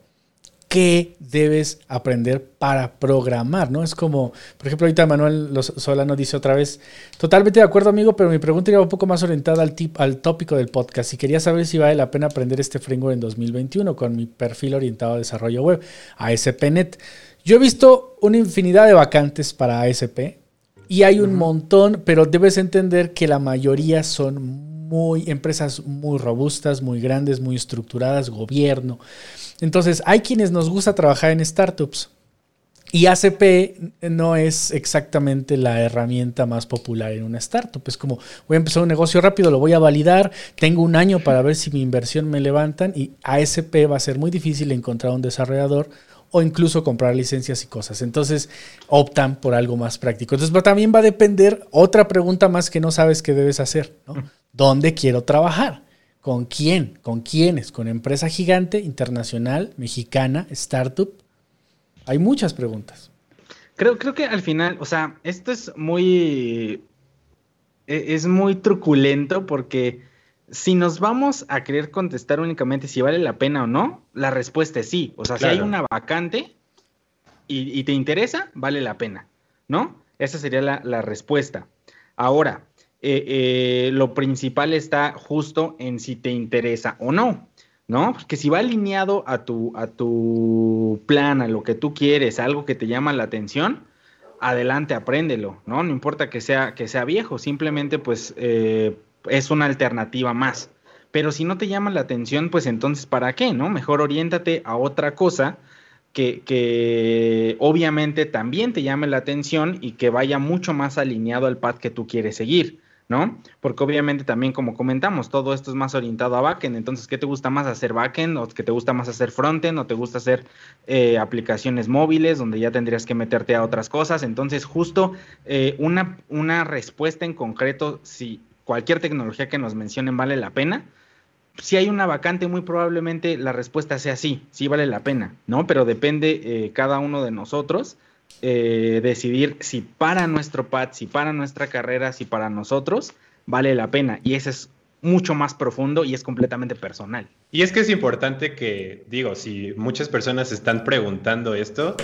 qué debes aprender para programar, ¿no? Es como, por ejemplo, ahorita Manuel Solano dice otra vez, totalmente de acuerdo, amigo, pero mi pregunta iba un poco más orientada al, tip, al tópico del podcast y quería saber si vale la pena aprender este framework en 2021 con mi perfil orientado a desarrollo web, ASP.NET. Yo he visto una infinidad de vacantes para ASP y hay un montón, pero debes entender que la mayoría son muy, empresas muy robustas, muy grandes, muy estructuradas, gobierno. Entonces, hay quienes nos gusta trabajar en startups. Y ACP no es exactamente la herramienta más popular en una startup. Es como, voy a empezar un negocio rápido, lo voy a validar, tengo un año para ver si mi inversión me levantan y ASP va a ser muy difícil encontrar un desarrollador o incluso comprar licencias y cosas. Entonces optan por algo más práctico. Entonces, pero también va a depender otra pregunta más que no sabes qué debes hacer. ¿no? ¿Dónde quiero trabajar? ¿Con quién? ¿Con quiénes? ¿Con empresa gigante, internacional, mexicana, startup? Hay muchas preguntas. Creo, creo que al final, o sea, esto es muy. E, es muy truculento porque si nos vamos a querer contestar únicamente si vale la pena o no, la respuesta es sí. O sea, si hay una vacante y, y, te interesa, vale la pena, ¿no? Esa sería la, la respuesta. Ahora, eh, eh, lo principal está justo en si te interesa o no. ¿no? Porque si va alineado a tu, a tu plan, a lo que tú quieres, algo que te llama la atención, adelante, apréndelo, ¿no? No importa que sea, que sea viejo, simplemente pues eh, es una alternativa más. Pero si no te llama la atención, pues entonces, ¿para qué, no? Mejor oriéntate a otra cosa que, que obviamente también te llame la atención y que vaya mucho más alineado al path que tú quieres seguir. ¿no? Porque obviamente también, como comentamos, todo esto es más orientado a backend. Entonces, ¿qué te gusta más hacer backend? ¿O qué te gusta más hacer frontend? ¿O te gusta hacer eh, aplicaciones móviles donde ya tendrías que meterte a otras cosas? Entonces, justo eh, una, una respuesta en concreto, si cualquier tecnología que nos mencionen vale la pena, si hay una vacante, muy probablemente la respuesta sea sí, sí vale la pena, ¿no? Pero depende eh, cada uno de nosotros eh, decidir si para nuestro pad, si para nuestra carrera, si para nosotros vale la pena. Y ese es mucho más profundo y es completamente personal. Y es que es importante que, digo, si muchas personas están preguntando esto,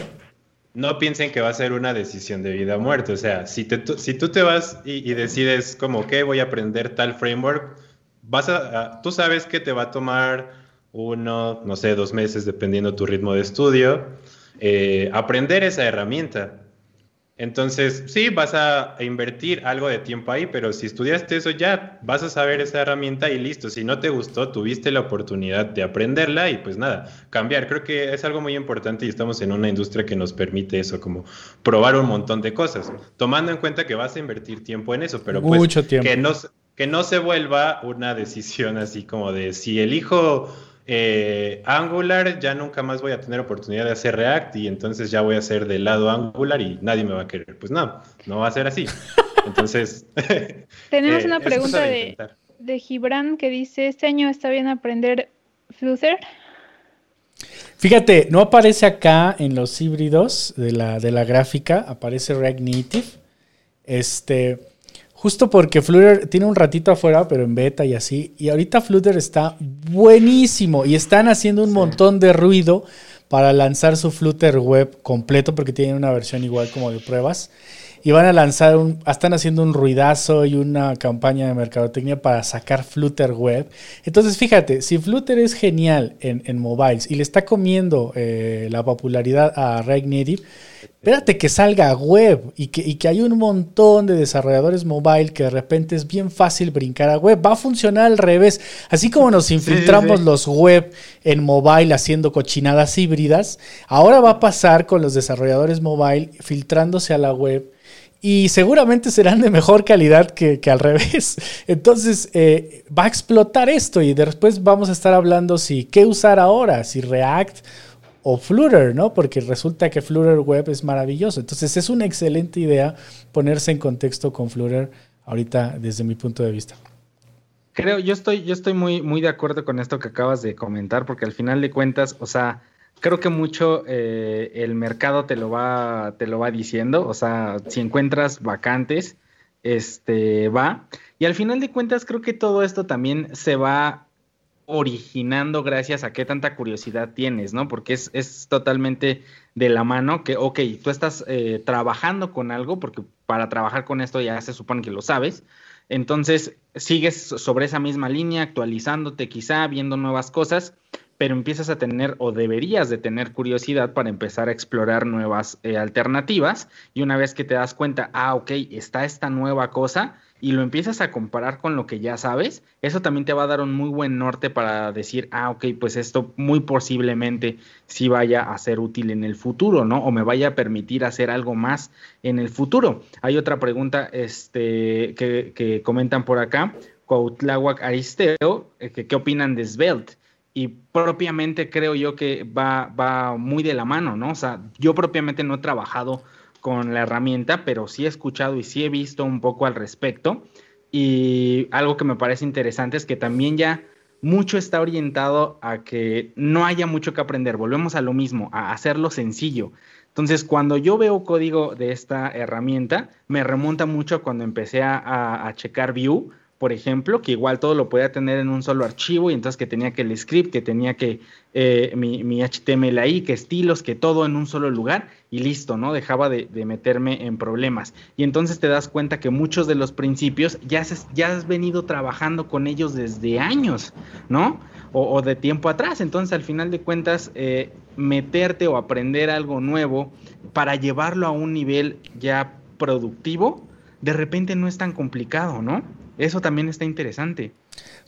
no piensen que va a ser una decisión de vida o muerte. O sea, si, si tú te vas y, decides como que voy a aprender tal framework, vas a, tú sabes que te va a tomar uno, no sé, dos meses, dependiendo tu ritmo de estudio eh, aprender esa herramienta. Entonces, sí, vas a invertir algo de tiempo ahí, pero si estudiaste eso ya, vas a saber esa herramienta y listo. Si no te gustó, tuviste la oportunidad de aprenderla y pues nada, cambiar. Creo que es algo muy importante y estamos en una industria que nos permite eso, como probar un montón de cosas, tomando en cuenta que vas a invertir tiempo en eso, pero pues Mucho tiempo. Que, no, que no se vuelva una decisión así como de si elijo eh, Angular, ya nunca más voy a tener oportunidad de hacer React y entonces ya voy a hacer del lado Angular y nadie me va a querer. Pues no, no va a ser así. Entonces... Tenemos eh, una pregunta de, de Gibran que dice, ¿este año está bien aprender Flutter? Fíjate, no aparece acá en los híbridos de la, de la gráfica, aparece React Native. Este, Justo porque Flutter tiene un ratito afuera, pero en beta y así. Y ahorita Flutter está buenísimo y están haciendo un montón de ruido para lanzar su Flutter web completo porque tienen una versión igual como de pruebas. Y van a lanzar un, están haciendo un ruidazo y una campaña de mercadotecnia para sacar Flutter web. Entonces, fíjate, si Flutter es genial en, en mobiles y le está comiendo eh, la popularidad a React Native, espérate que salga web y que, y que hay un montón de desarrolladores mobile que de repente es bien fácil brincar a web. Va a funcionar al revés. Así como nos infiltramos los web en mobile haciendo cochinadas híbridas, ahora va a pasar con los desarrolladores mobile filtrándose a la web y seguramente serán de mejor calidad que, al revés. Entonces eh, va a explotar esto y después vamos a estar hablando si qué usar ahora, si React o Flutter, ¿no? Porque resulta que Flutter Web es maravilloso. Entonces es una excelente idea ponerse en contexto con Flutter ahorita desde mi punto de vista. Creo, yo estoy, yo estoy muy, muy de acuerdo con esto que acabas de comentar, porque al final de cuentas, o sea, creo que mucho eh, el mercado te lo va, te lo va diciendo. O sea, si encuentras vacantes, este va. Y al final de cuentas, creo que todo esto también se va originando gracias a qué tanta curiosidad tienes, ¿no? Porque es, es totalmente de la mano que, ok, tú estás eh, trabajando con algo, porque para trabajar con esto ya se supone que lo sabes, entonces sigues sobre esa misma línea, actualizándote quizá, viendo nuevas cosas, pero empiezas a tener o deberías de tener curiosidad para empezar a explorar nuevas eh, alternativas y una vez que te das cuenta, ah, ok, está esta nueva cosa, y lo empiezas a comparar con lo que ya sabes, eso también te va a dar un muy buen norte para decir, ah, ok, pues esto muy posiblemente sí vaya a ser útil en el futuro, ¿no? O me vaya a permitir hacer algo más en el futuro. Hay otra pregunta este, que, comentan por acá, Cuautlawak Aristeo, eh, ¿qué opinan de Svelte? Y propiamente creo yo que va, va muy de la mano, ¿no? O sea, yo propiamente no he trabajado con la herramienta, pero sí he escuchado y sí he visto un poco al respecto. Y algo que me parece interesante es que también ya mucho está orientado a que no haya mucho que aprender. Volvemos a lo mismo, a hacerlo sencillo. Entonces, cuando yo veo código de esta herramienta, me remonta mucho cuando empecé a, checar Vue, por ejemplo, que igual todo lo podía tener en un solo archivo y entonces que tenía que el script, que tenía que eh, mi, mi, HTML ahí, que estilos, que todo en un solo lugar y listo, ¿no? Dejaba de, meterme en problemas. Y entonces te das cuenta que muchos de los principios ya, ya has venido trabajando con ellos desde años, ¿no? O, de tiempo atrás. Entonces, al final de cuentas, eh, meterte o aprender algo nuevo para llevarlo a un nivel ya productivo, de repente no es tan complicado, ¿no? Eso también está interesante.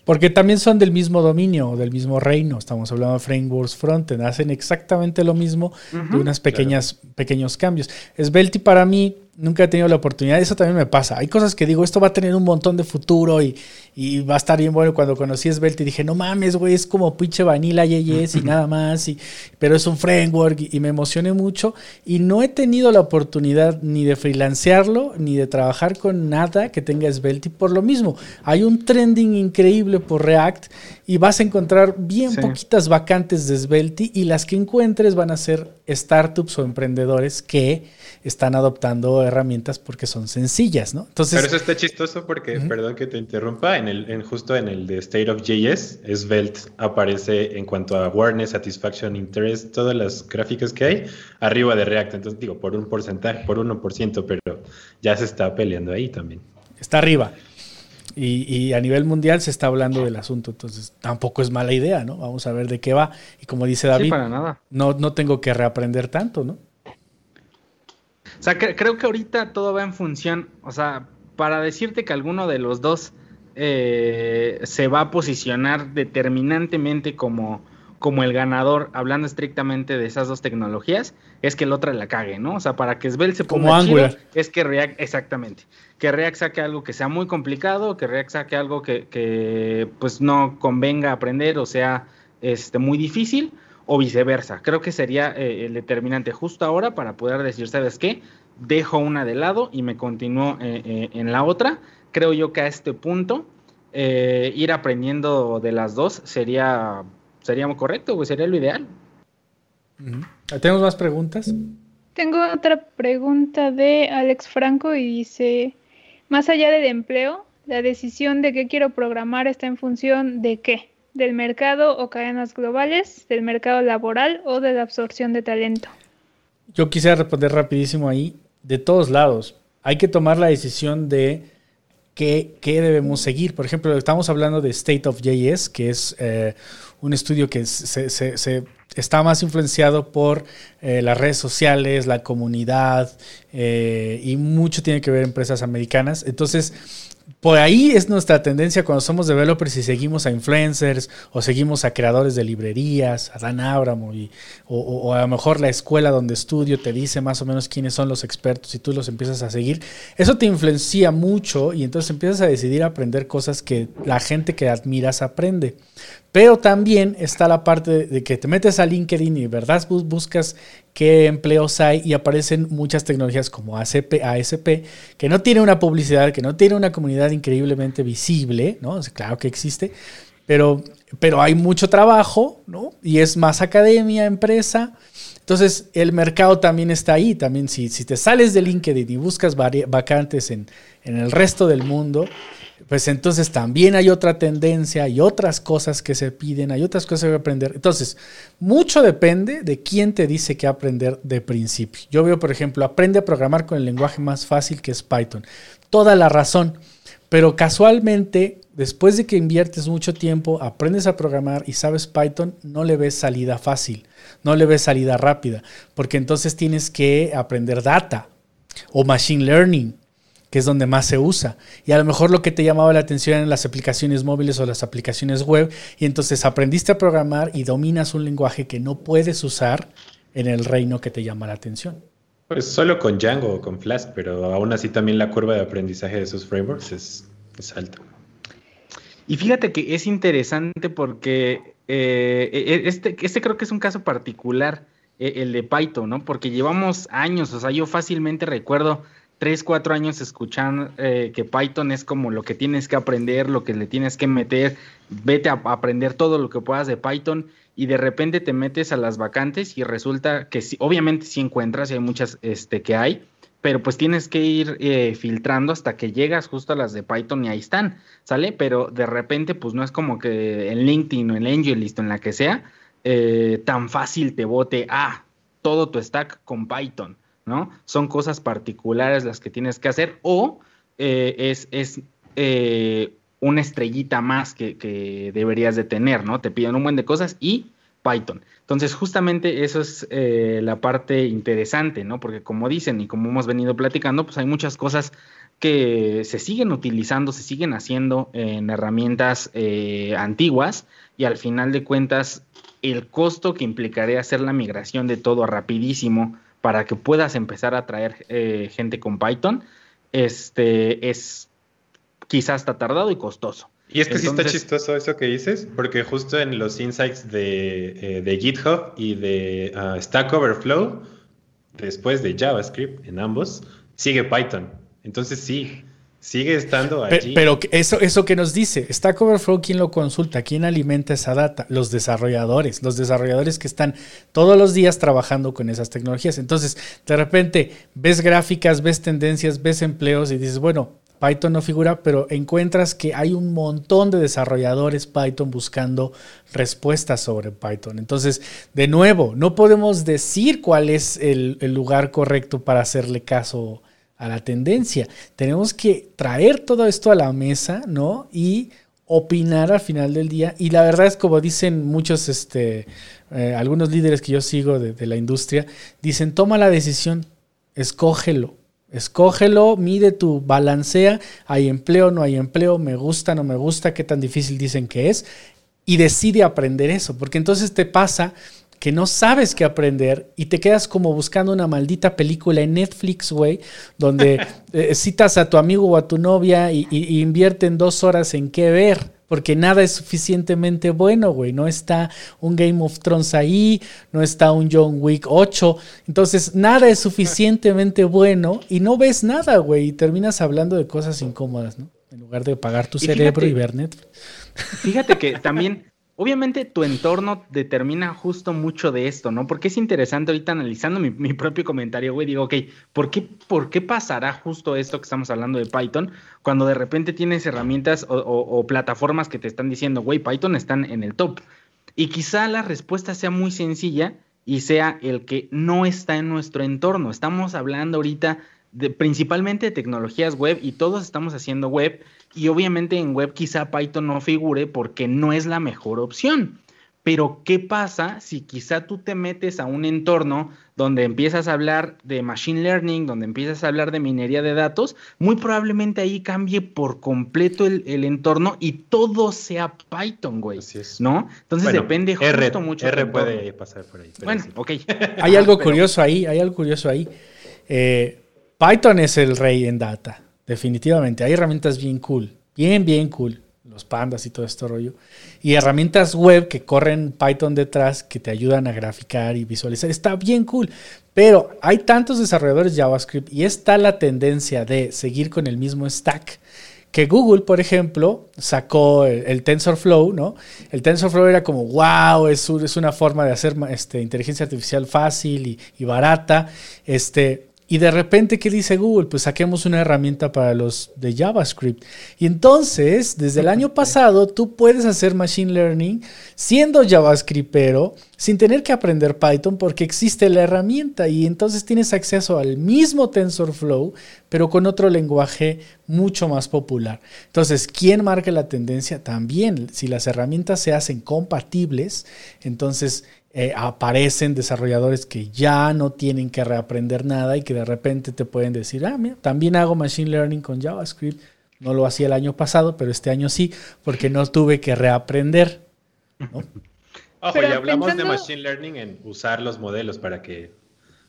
Porque también son del mismo dominio, del mismo reino. Estamos hablando de frameworks frontend. Hacen exactamente lo mismo de unas pequeñas, pequeños cambios. Svelte para mí nunca he tenido la oportunidad. Eso también me pasa. Hay cosas que digo, esto va a tener un montón de futuro y, y va a estar bien bueno. Cuando conocí Svelte dije, no mames, güey, es como pinche vanilla YYS y nada más. Y, pero es un framework y, me emocioné mucho. Y no he tenido la oportunidad ni de freelancearlo ni de trabajar con nada que tenga Svelte por lo mismo. Hay un trending increíble por React y vas a encontrar bien poquitas vacantes de Svelte y las que encuentres van a ser startups o emprendedores que están adoptando herramientas porque son sencillas, ¿no? Entonces, Pero eso está chistoso porque, perdón que te interrumpa, en el, en justo en el de State of JS, Svelte aparece en cuanto a awareness, satisfaction, interest, todas las gráficas que hay, arriba de React. Entonces, digo, por un porcentaje, por 1%, pero ya se está peleando ahí también. Está arriba. Y, a nivel mundial se está hablando del asunto, entonces tampoco es mala idea, ¿no? Vamos a ver de qué va. Y como dice David, para nada. No, no tengo que reaprender tanto, ¿no? O sea, creo que ahorita todo va en función, o sea, para decirte que alguno de los dos eh, se va a posicionar determinantemente como, como el ganador, hablando estrictamente de esas dos tecnologías, es que el otro la cague, ¿no? O sea, para que Svelte se ponga chido, es que React, exactamente, que React saque algo que sea muy complicado, que React saque algo que, que pues no convenga aprender o sea este, muy difícil, o viceversa. Creo que sería eh, el determinante justo ahora para poder decir, ¿sabes qué? Dejo una de lado y me continúo eh, eh, en la otra. Creo yo que a este punto ir aprendiendo de las dos sería, sería muy correcto, pues sería lo ideal. ¿Tenemos más preguntas? Tengo otra pregunta de Alex Franco y dice, más allá del empleo, la decisión de qué quiero programar está en función de qué del mercado o cadenas globales, del mercado laboral o de la absorción de talento? Yo quisiera responder rapidísimo ahí, de todos lados. Hay que tomar la decisión de qué, debemos seguir. Por ejemplo, estamos hablando de State of JS, que es eh, un estudio que se, está más influenciado por eh, las redes sociales, la comunidad eh, y mucho tiene que ver empresas americanas. Entonces, por ahí es nuestra tendencia cuando somos developers y seguimos a influencers o seguimos a creadores de librerías, a Dan Abramo, o, a lo mejor la escuela donde estudio te dice más o menos quiénes son los expertos y tú los empiezas a seguir. Eso te influencia mucho y entonces empiezas a decidir aprender cosas que la gente que admiras aprende. Pero también está la parte de que te metes a LinkedIn y verdad buscas qué empleos hay y aparecen muchas tecnologías como ACP, ASP, que no tiene una publicidad, que no tiene una comunidad increíblemente visible, ¿no? Claro que existe, pero, pero hay mucho trabajo, ¿no? Y es más academia, empresa. Entonces, el mercado también está ahí. También, si, si te sales de LinkedIn y buscas vacantes en, en el resto del mundo, pues entonces también hay otra tendencia, hay otras cosas que se piden, hay otras cosas que aprender. Entonces, mucho depende de quién te dice qué aprender de principio. Yo veo, por ejemplo, aprende a programar con el lenguaje más fácil que es Python. Toda la razón. Pero casualmente, después de que inviertes mucho tiempo, aprendes a programar y sabes Python, no le ves salida fácil, no le ves salida rápida, porque entonces tienes que aprender data o machine learning que es donde más se usa. Y a lo mejor lo que te llamaba la atención eran las aplicaciones móviles o las aplicaciones web, y entonces aprendiste a programar y dominas un lenguaje que no puedes usar en el reino que te llama la atención. Pues solo con Django o con Flask, pero aún así también la curva de aprendizaje de esos frameworks es, alta. Y fíjate que es interesante porque eh, e, e, este, este creo que es un caso particular, e, el de Python, ¿no? Porque llevamos años, o sea, yo fácilmente recuerdo tres, cuatro años escuchan eh, que Python es como lo que tienes que aprender, lo que le tienes que meter, vete a, aprender todo lo que puedas de Python y de repente te metes a las vacantes y resulta que sí, obviamente sí encuentras y hay muchas este, que hay, pero pues tienes que ir eh, filtrando hasta que llegas justo a las de Python y ahí están, ¿sale? Pero de repente pues no es como que en LinkedIn o en AngelList o en la que sea, eh, tan fácil te bote, ah, todo tu stack con Python, ¿no? Son cosas particulares las que tienes que hacer o eh, es, es una estrellita más que, que, deberías de tener, ¿no? Te piden un buen de cosas y Python. Entonces, justamente eso es eh, la parte interesante, ¿no? Porque como dicen y como hemos venido platicando, pues hay muchas cosas que se siguen utilizando, se siguen haciendo en herramientas eh, antiguas y al final de cuentas el costo que implicaría hacer la migración de todo rapidísimo para que puedas empezar a traer eh, gente con Python, este es quizás está tardado y costoso. Y es que sí está chistoso eso que dices, porque justo en los insights de, eh, GitHub y de uh, Stack Overflow, después de JavaScript en ambos, sigue Python. Entonces sí, sigue estando allí. Pero, eso, eso que nos dice, Stack Overflow, ¿quién lo consulta? ¿Quién alimenta esa data? Los desarrolladores, los desarrolladores que están todos los días trabajando con esas tecnologías. Entonces, de repente, ves gráficas, ves tendencias, ves empleos y dices, bueno, Python no figura, pero encuentras que hay un montón de desarrolladores Python buscando respuestas sobre Python. Entonces, de nuevo, no podemos decir cuál es el, lugar correcto para hacerle caso a la tendencia. Tenemos que traer todo esto a la mesa, ¿no? Y opinar al final del día. Y la verdad es como dicen muchos, este, eh, algunos líderes que yo sigo de la industria, dicen, toma la decisión, escógelo Escógelo, mide tu, balancea, hay empleo, no hay empleo, me gusta, no me gusta, qué tan difícil dicen que es, y decide aprender eso, porque entonces te pasa que no sabes qué aprender y te quedas como buscando una maldita película en Netflix, güey, donde eh, citas a tu amigo o a tu novia y, y invierten dos horas en qué ver porque nada es suficientemente bueno, güey. No está un Game of Thrones ahí, no está un John Wick 8. Entonces, nada es suficientemente bueno y no ves nada, güey. Y terminas hablando de cosas incómodas, ¿no? En lugar de pagar tu cerebro y ver Netflix. Fíjate que también Obviamente tu entorno determina justo mucho de esto, ¿no? Porque es interesante ahorita analizando mi, propio comentario, güey, digo, ok, ¿por qué, ¿por qué pasará justo esto que estamos hablando de Python cuando de repente tienes herramientas o, plataformas que te están diciendo, güey, Python están en el top? Y quizá la respuesta sea muy sencilla y sea el que no está en nuestro entorno. Estamos hablando ahorita de, principalmente de tecnologías web y todos estamos haciendo web y obviamente en web quizá Python no figure porque no es la mejor opción. Pero ¿qué pasa si quizá tú te metes a un entorno donde empiezas a hablar de machine learning, donde empiezas a hablar de minería de datos? Muy probablemente ahí cambie por completo el, entorno y todo sea Python, güey. ¿No? Entonces depende justo mucho. R puede pasar por ahí. Bueno, ok. hay algo curioso ahí, hay algo curioso ahí. Eh, Python es el rey en data. Definitivamente, hay herramientas bien cool, bien, bien cool, los pandas y todo este rollo. Y herramientas web que corren Python detrás que te ayudan a graficar y visualizar. Está bien cool. Pero hay tantos desarrolladores JavaScript y está la tendencia de seguir con el mismo stack que Google, por ejemplo, sacó el, TensorFlow, ¿no? El TensorFlow era como, wow, es, es una forma de hacer este, inteligencia artificial fácil y, y barata. Este, y de repente, ¿qué dice Google? Pues saquemos una herramienta para los de JavaScript. Y entonces, desde el año pasado, tú puedes hacer Machine Learning siendo JavaScript, pero sin tener que aprender Python porque existe la herramienta y entonces tienes acceso al mismo TensorFlow, pero con otro lenguaje mucho más popular. Entonces, ¿quién marca la tendencia? También, si las herramientas se hacen compatibles, entonces eh, aparecen desarrolladores que ya no tienen que reaprender nada y que de repente te pueden decir, ah, mira, también hago Machine Learning con JavaScript. No lo hacía el año pasado, pero este año sí, porque no tuve que reaprender. Ojo, y hablamos de Machine Learning en usar los modelos para que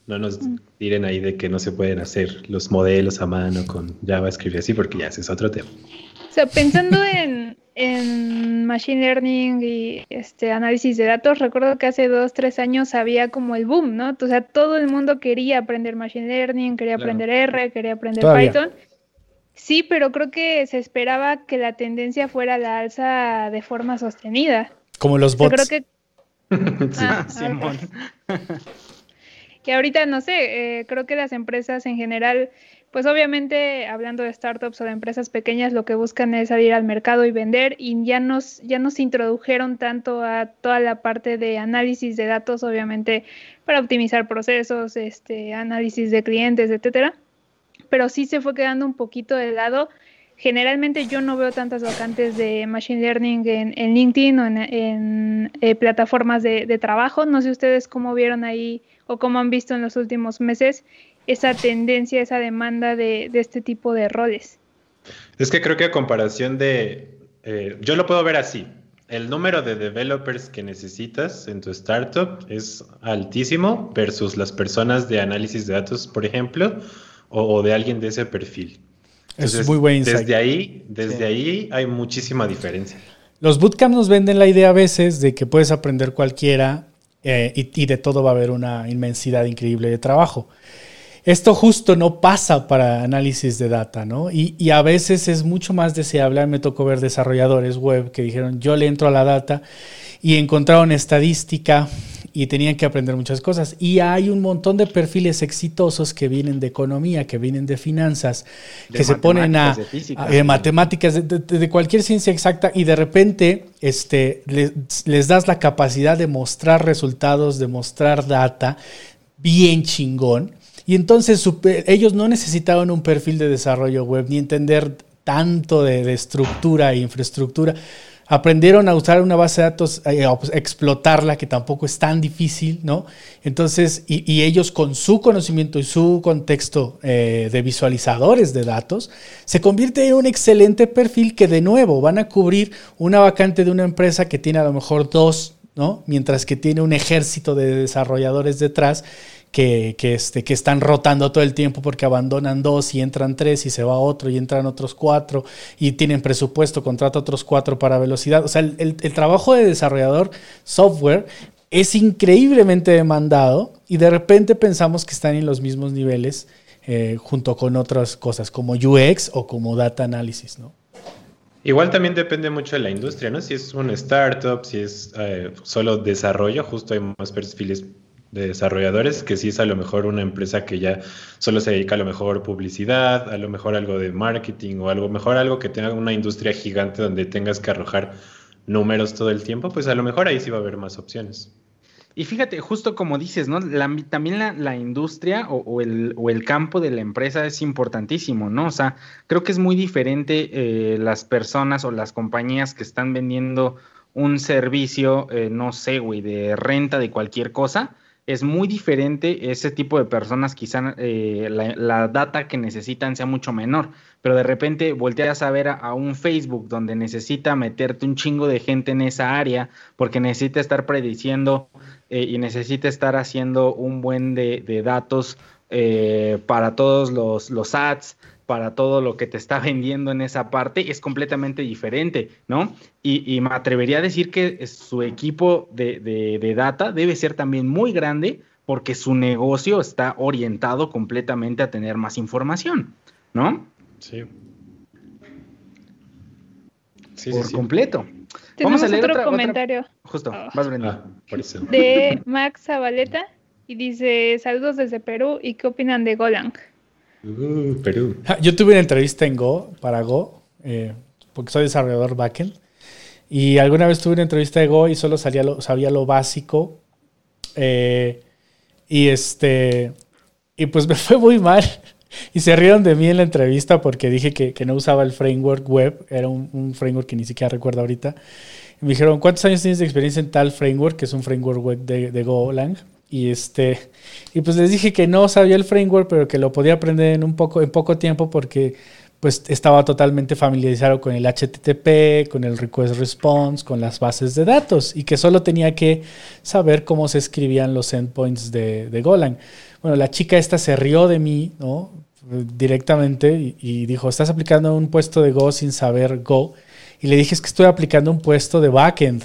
no nos tiren ahí de que no se pueden hacer los modelos a mano con JavaScript y así, porque ya ese es otro tema. O sea, pensando en, en Machine Learning y este análisis de datos, recuerdo que hace dos, tres años había como el boom, ¿no? O sea, todo el mundo quería aprender Machine Learning, quería aprender R, quería aprender Python. Sí, pero creo que se esperaba que la tendencia fuera a la alza de forma sostenida. Como los bots. creo que... Ah, que ahorita no sé, eh, creo que las empresas en general, pues obviamente hablando de startups o de empresas pequeñas, lo que buscan es salir al mercado y vender y ya nos, ya nos introdujeron tanto a toda la parte de análisis de datos, obviamente para optimizar procesos, este, análisis de clientes, etcétera, pero sí se fue quedando un poquito de lado generalmente yo no veo tantas vacantes de Machine Learning en, LinkedIn o en, eh, plataformas de, trabajo. No sé ustedes cómo vieron ahí o cómo han visto en los últimos meses esa tendencia, esa demanda de, este tipo de roles. Es que creo que a comparación de, eh, yo lo puedo ver así. El número de developers que necesitas en tu startup es altísimo versus las personas de análisis de datos, por ejemplo, o de alguien de ese perfil es muy buen Desde ahí, desde ahí hay muchísima diferencia. Los bootcamps nos venden la idea a veces de que puedes aprender cualquiera eh, y, de todo va a haber una inmensidad increíble de trabajo. Esto justo no pasa para análisis de data, ¿no? Y, y, a veces es mucho más deseable. Me tocó ver desarrolladores web que dijeron, yo le entro a la data y encontraron estadística y tenían que aprender muchas cosas. Y hay un montón de perfiles exitosos que vienen de economía, que vienen de finanzas, que se ponen a, de matemáticas, de, cualquier ciencia exacta y de repente este, les, das la capacidad de mostrar resultados, de mostrar data bien chingón. Y entonces ellos no necesitaban un perfil de desarrollo web ni entender tanto de, de estructura e infraestructura aprendieron a usar una base de datos, eh, a explotarla, que tampoco es tan difícil, ¿no? Entonces, y, ellos con su conocimiento y su contexto eh, de visualizadores de datos, se convierte en un excelente perfil que de nuevo van a cubrir una vacante de una empresa que tiene a lo mejor dos, ¿no? Mientras que tiene un ejército de desarrolladores detrás que, este, que están rotando todo el tiempo porque abandonan dos y entran tres y se va otro y entran otros cuatro y tienen presupuesto, contrata otros cuatro para velocidad. O sea, el, trabajo de desarrollador software es increíblemente demandado y de repente pensamos que están en los mismos niveles eh, junto con otras cosas como UX o como data analysis, ¿no? Igual también depende mucho de la industria, ¿no? Si es un startup, si es eh, solo desarrollo, justo hay más perfiles de desarrolladores, que sí es a lo mejor una empresa que ya solo se dedica a lo mejor publicidad, a lo mejor algo de marketing o algo mejor algo que tenga una industria gigante donde tengas que arrojar números todo el tiempo, pues a lo mejor ahí sí va a haber más opciones. Y fíjate, justo como dices, ¿no? también la, industria o, el, o, el, campo de la empresa es importantísimo, ¿no? O sea, creo que es muy diferente eh, las personas o las compañías que están vendiendo un servicio, eh, no sé, güey, de renta de cualquier cosa, es muy diferente ese tipo de personas, quizá eh, la, data que necesitan sea mucho menor, pero de repente volteas a ver a, un Facebook donde necesita meterte un chingo de gente en esa área porque necesita estar prediciendo eh, y necesita estar haciendo un buen de, datos eh, para todos los, los ads, para todo lo que te está vendiendo en esa parte es completamente diferente, ¿no? Y, me atrevería a decir que su equipo de, data debe ser también muy grande porque su negocio está orientado completamente a tener más información, ¿no? Sí. sí por completo. Tenemos Vamos a leer otro comentario. Justo, más oh. ah, de Max Zabaleta y dice, saludos desde Perú y qué opinan de Golang. Uh, Perú. Yo tuve una entrevista en Go, para Go, eh, porque soy desarrollador backend. Y alguna vez tuve una entrevista de Go y solo salía lo, sabía lo básico. Eh, y este. Y pues me fue muy mal. Y se rieron de mí en la entrevista porque dije que, no usaba el framework web. Era un, framework que ni siquiera recuerdo ahorita. Y me dijeron, ¿cuántos años tienes de experiencia en tal framework? Que es un framework web de, de Golang. Y este y pues les dije que no sabía el framework, pero que lo podía aprender en un poco en poco tiempo porque pues estaba totalmente familiarizado con el HTTP, con el request response, con las bases de datos y que solo tenía que saber cómo se escribían los endpoints de, de Golang. Bueno, la chica esta se rió de mí, ¿no? Directamente y, dijo, estás aplicando un puesto de Go sin saber Go. Y le dije, es que estoy aplicando un puesto de backend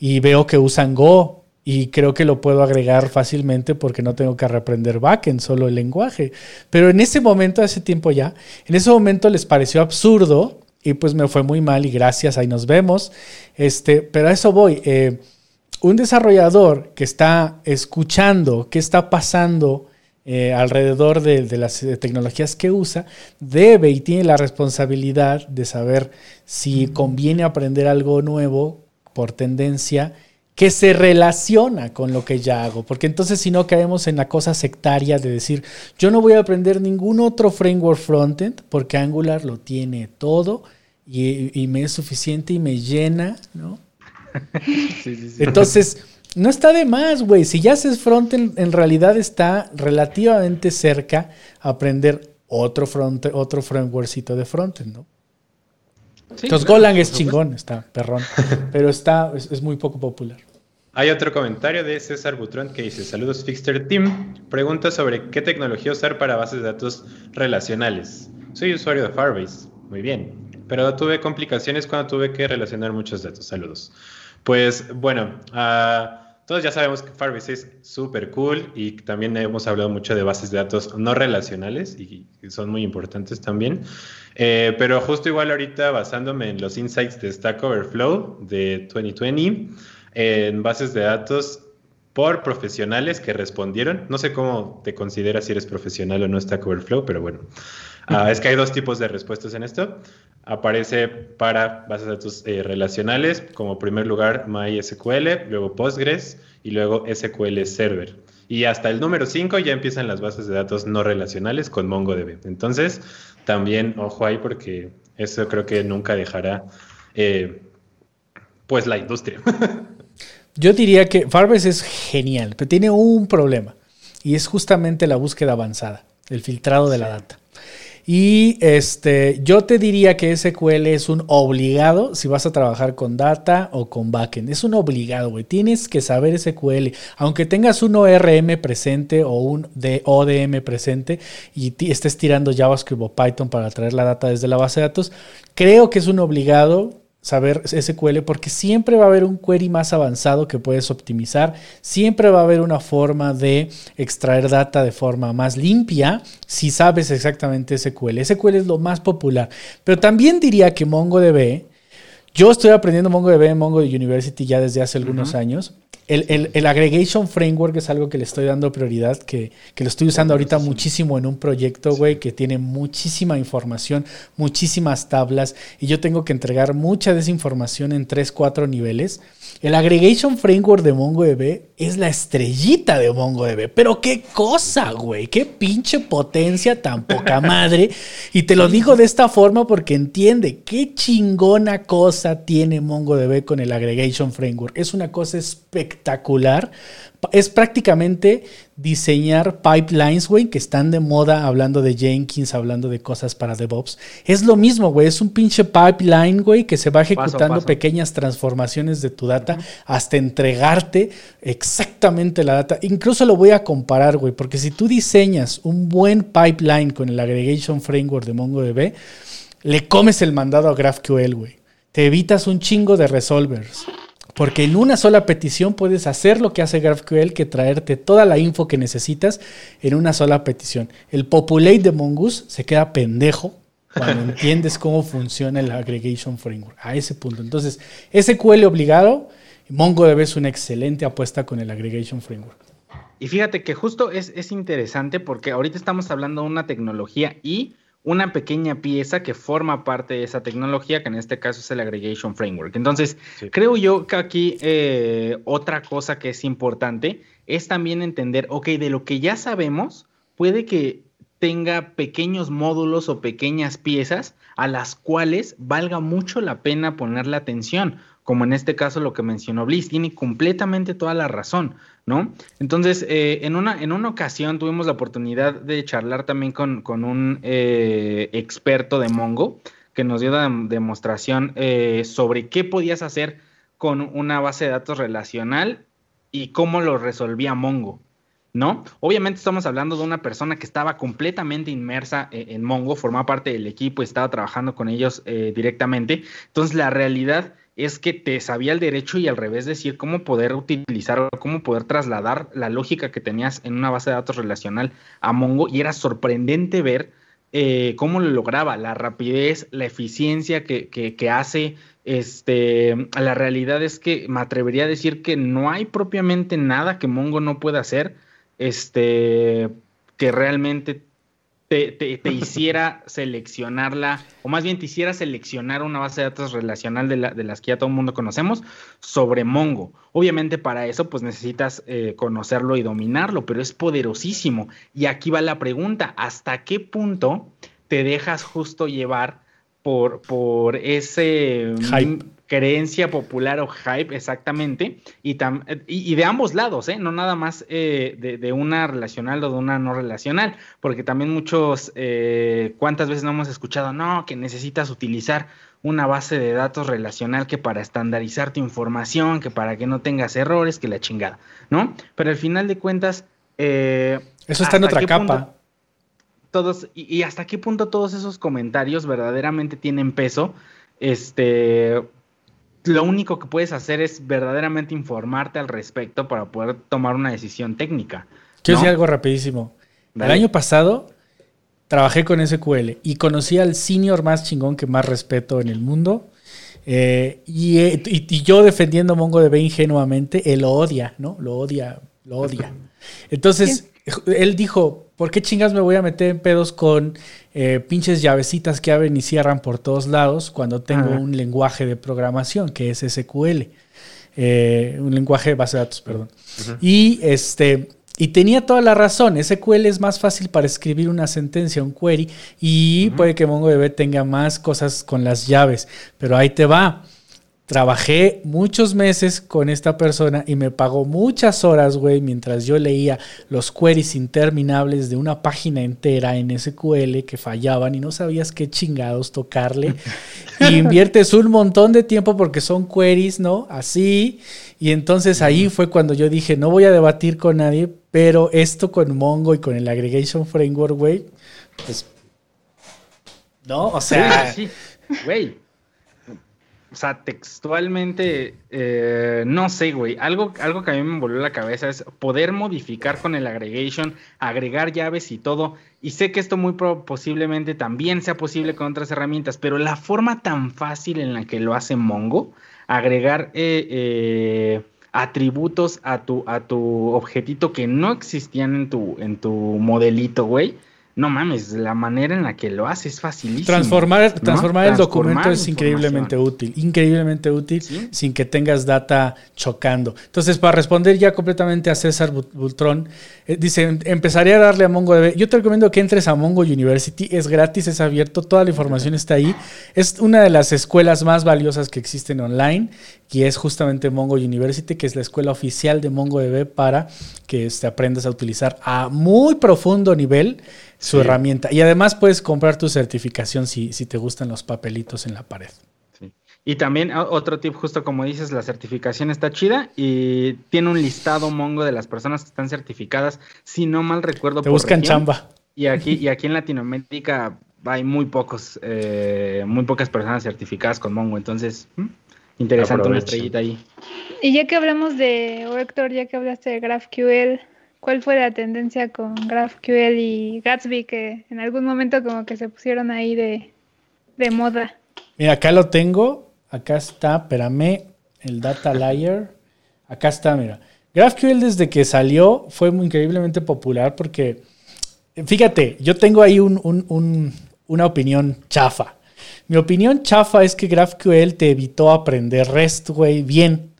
y veo que usan Go y creo que lo puedo agregar fácilmente porque no tengo que reprender backend, solo el lenguaje. Pero en ese momento, hace tiempo ya, en ese momento les pareció absurdo y pues me fue muy mal y gracias, ahí nos vemos. Este, pero a eso voy. Eh, un desarrollador que está escuchando qué está pasando eh, alrededor de, las eh, tecnologías que usa, debe y tiene la responsabilidad de saber si conviene aprender algo nuevo por tendencia que se relaciona con lo que ya hago, porque entonces si no caemos en la cosa sectaria de decir, yo no voy a aprender ningún otro framework frontend porque Angular lo tiene todo y, me es suficiente y me llena, ¿no? Entonces, no está de más, güey. Si ya haces frontend, en realidad está relativamente cerca a aprender otro, front, otro frameworkcito de frontend, ¿no? Entonces Golang es chingón, está perrón, pero está, es, muy poco popular. Hay otro comentario de César Butrón que dice, saludos Fixter Team, pregunta sobre qué tecnología usar para bases de datos relacionales. Soy usuario de Firebase, muy bien, pero tuve complicaciones cuando tuve que relacionar muchos datos, saludos. Pues bueno, uh, todos ya sabemos que Firebase es súper cool y también hemos hablado mucho de bases de datos no relacionales y son muy importantes también. Eh, pero justo igual ahorita basándome en los insights de Stack Overflow de 2020, en bases de datos por profesionales que respondieron. No sé cómo te consideras si eres profesional o no Stack Overflow, pero bueno. Ah, es que hay dos tipos de respuestas en esto. Aparece para bases de datos eh, relacionales, como primer lugar MySQL, luego Postgres y luego SQL Server. Y hasta el número 5 ya empiezan las bases de datos no relacionales con MongoDB. Entonces, también ojo ahí porque eso creo que nunca dejará eh, pues la industria. Yo diría que Firebase es genial, pero tiene un problema y es justamente la búsqueda avanzada, el filtrado de la data. Y este, yo te diría que SQL es un obligado si vas a trabajar con data o con backend. Es un obligado, güey. Tienes que saber SQL. Aunque tengas un ORM presente o un ODM presente y estés tirando JavaScript o Python para traer la data desde la base de datos, creo que es un obligado saber SQL porque siempre va a haber un query más avanzado que puedes optimizar, siempre va a haber una forma de extraer data de forma más limpia si sabes exactamente SQL. SQL es lo más popular, pero también diría que MongoDB, yo estoy aprendiendo MongoDB en Mongo University ya desde hace algunos años. El, aggregation framework es algo que le estoy dando prioridad, que, lo estoy usando ahorita muchísimo en un proyecto, güey, que tiene muchísima información, muchísimas tablas, y yo tengo que entregar mucha de esa información en 3, 4 niveles. El aggregation framework de MongoDB es la estrellita de MongoDB, pero qué cosa, güey, qué pinche potencia tan poca madre. Y te lo digo de esta forma porque entiende qué chingona cosa tiene MongoDB con el aggregation framework. Es una cosa espectacular. Es prácticamente diseñar pipelines, güey, que están de moda hablando de Jenkins, hablando de cosas para DevOps. Es lo mismo, güey, es un pinche pipeline, güey, que se va ejecutando pequeñas transformaciones de tu data hasta entregarte exactamente la data. Incluso lo voy a comparar, güey, porque si tú diseñas un buen pipeline con el Aggregation Framework de MongoDB, le comes el mandado a GraphQL, güey. Te evitas un chingo de resolvers. Porque en una sola petición puedes hacer lo que hace GraphQL, que traerte toda la info que necesitas en una sola petición. El populate de Mongoose se queda pendejo cuando entiendes cómo funciona el aggregation framework. A ese punto. Entonces, SQL obligado, MongoDB es una excelente apuesta con el aggregation framework. Y fíjate que justo es, es interesante porque ahorita estamos hablando de una tecnología y una pequeña pieza que forma parte de esa tecnología, que en este caso es el Aggregation Framework. Entonces, creo yo que aquí eh, otra cosa que es importante es también entender, ok, de lo que ya sabemos, puede que tenga pequeños módulos o pequeñas piezas a las cuales valga mucho la pena ponerle atención como en este caso lo que mencionó Bliss, tiene completamente toda la razón, ¿no? Entonces, eh, en, una, en una ocasión tuvimos la oportunidad de charlar también con, un eh, experto de Mongo que nos dio la demostración eh, sobre qué podías hacer con una base de datos relacional y cómo lo resolvía Mongo. ¿no? Obviamente estamos hablando de una persona que estaba completamente inmersa en Mongo, formaba parte del equipo y estaba trabajando con ellos directamente. Entonces, la realidad es que te sabía el derecho y al revés decir cómo poder utilizar o cómo poder trasladar la lógica que tenías en una base de datos relacional a Mongo. Y era sorprendente ver eh, cómo lo lograba, la rapidez, la eficiencia que, que, hace, Este, la realidad es que me atrevería a decir que no hay propiamente nada que Mongo no pueda hacer, este, que realmente te, hiciera seleccionarla, o más bien te hiciera seleccionar una base de datos relacional de, las que ya todo el mundo conocemos sobre Mongo. Obviamente para eso pues necesitas eh, conocerlo y dominarlo, pero es poderosísimo. Y aquí va la pregunta, ¿hasta qué punto te dejas justo llevar por, por ese creencia popular o hype, exactamente, y, y, de ambos lados, ¿eh? no nada más eh, de, una relacional o de una no relacional, porque también muchos, eh, ¿cuántas veces no hemos escuchado? No, que necesitas utilizar una base de datos relacional que para estandarizar tu información, que para que no tengas errores, que la chingada, ¿no? Pero al final de cuentas... Eso está en otra capa. todos, y, y hasta qué punto todos esos comentarios verdaderamente tienen peso, este, lo único que puedes hacer es verdaderamente informarte al respecto para poder tomar una decisión técnica. Quiero decir algo rapidísimo. El año pasado trabajé con SQL y conocí al senior más chingón que más respeto en el mundo. Eh, eh, y, yo defendiendo MongoDB ingenuamente, él lo odia, ¿no? Lo odia, lo odia. Entonces, él dijo, ¿por qué chingas me voy a meter en pedos con eh, pinches llavecitas que abren y cierran por todos lados cuando tengo un lenguaje de programación que es SQL? Eh, un lenguaje de base de datos, perdón. Y este. Y tenía toda la razón, SQL es más fácil para escribir una sentencia, un query, y puede que MongoDB tenga más cosas con las llaves, pero ahí te va. Trabajé muchos meses con esta persona y me pagó muchas horas, güey, mientras yo leía los queries interminables de una página entera en SQL que fallaban y no sabías qué chingados tocarle. y inviertes un montón de tiempo porque son queries, ¿no? Así. Y entonces ahí fue cuando yo dije, no voy a debatir con nadie, pero esto con Mongo y con el Aggregation Framework, güey, pues... No, o sea... Güey. O sea, textualmente, eh, no sé, güey. Algo, algo que a mí me volvió la cabeza es poder modificar con el aggregation, agregar llaves y todo. Y sé que esto muy posiblemente también sea posible con otras herramientas, pero la forma tan fácil en la que lo hace Mongo, agregar eh, eh, atributos a tu, a tu objetito que no existían en tu, en tu modelito, güey no mames, la manera en la que lo hace es facilísimo. Transformar, transformar el documento es increíblemente útil, increíblemente útil sin que tengas data chocando. Entonces, para responder ya completamente a César Bultrón, eh, dice, empezaré a darle a MongoDB. Yo te recomiendo que entres a Mongo University, es gratis, es abierto, toda la información está ahí. Es una de las escuelas más valiosas que existen online, y es justamente Mongo University, que es la escuela oficial de MongoDB para que este, aprendas a utilizar a muy profundo nivel su herramienta. Y además puedes comprar tu certificación si, si te gustan los papelitos en la pared. Y también otro tip, justo como dices, la certificación está chida y tiene un listado Mongo de las personas que están certificadas, si no mal recuerdo. Te buscan chamba. Y aquí, y aquí en Latinoamérica hay muy pocos, eh, muy pocas personas certificadas con Mongo, entonces interesante una estrellita ahí. Y ya que hablamos de, o Héctor, ya que hablaste de GraphQL, ¿Cuál fue la tendencia con GraphQL y Gatsby que en algún momento como que se pusieron ahí de, moda? Mira, acá lo tengo. Acá está, espérame, el Data Layer. Acá está, mira. GraphQL desde que salió fue muy increíblemente popular porque, fíjate, yo tengo ahí una opinión chafa. Mi opinión chafa es que GraphQL te evitó aprender REST, güey, bien.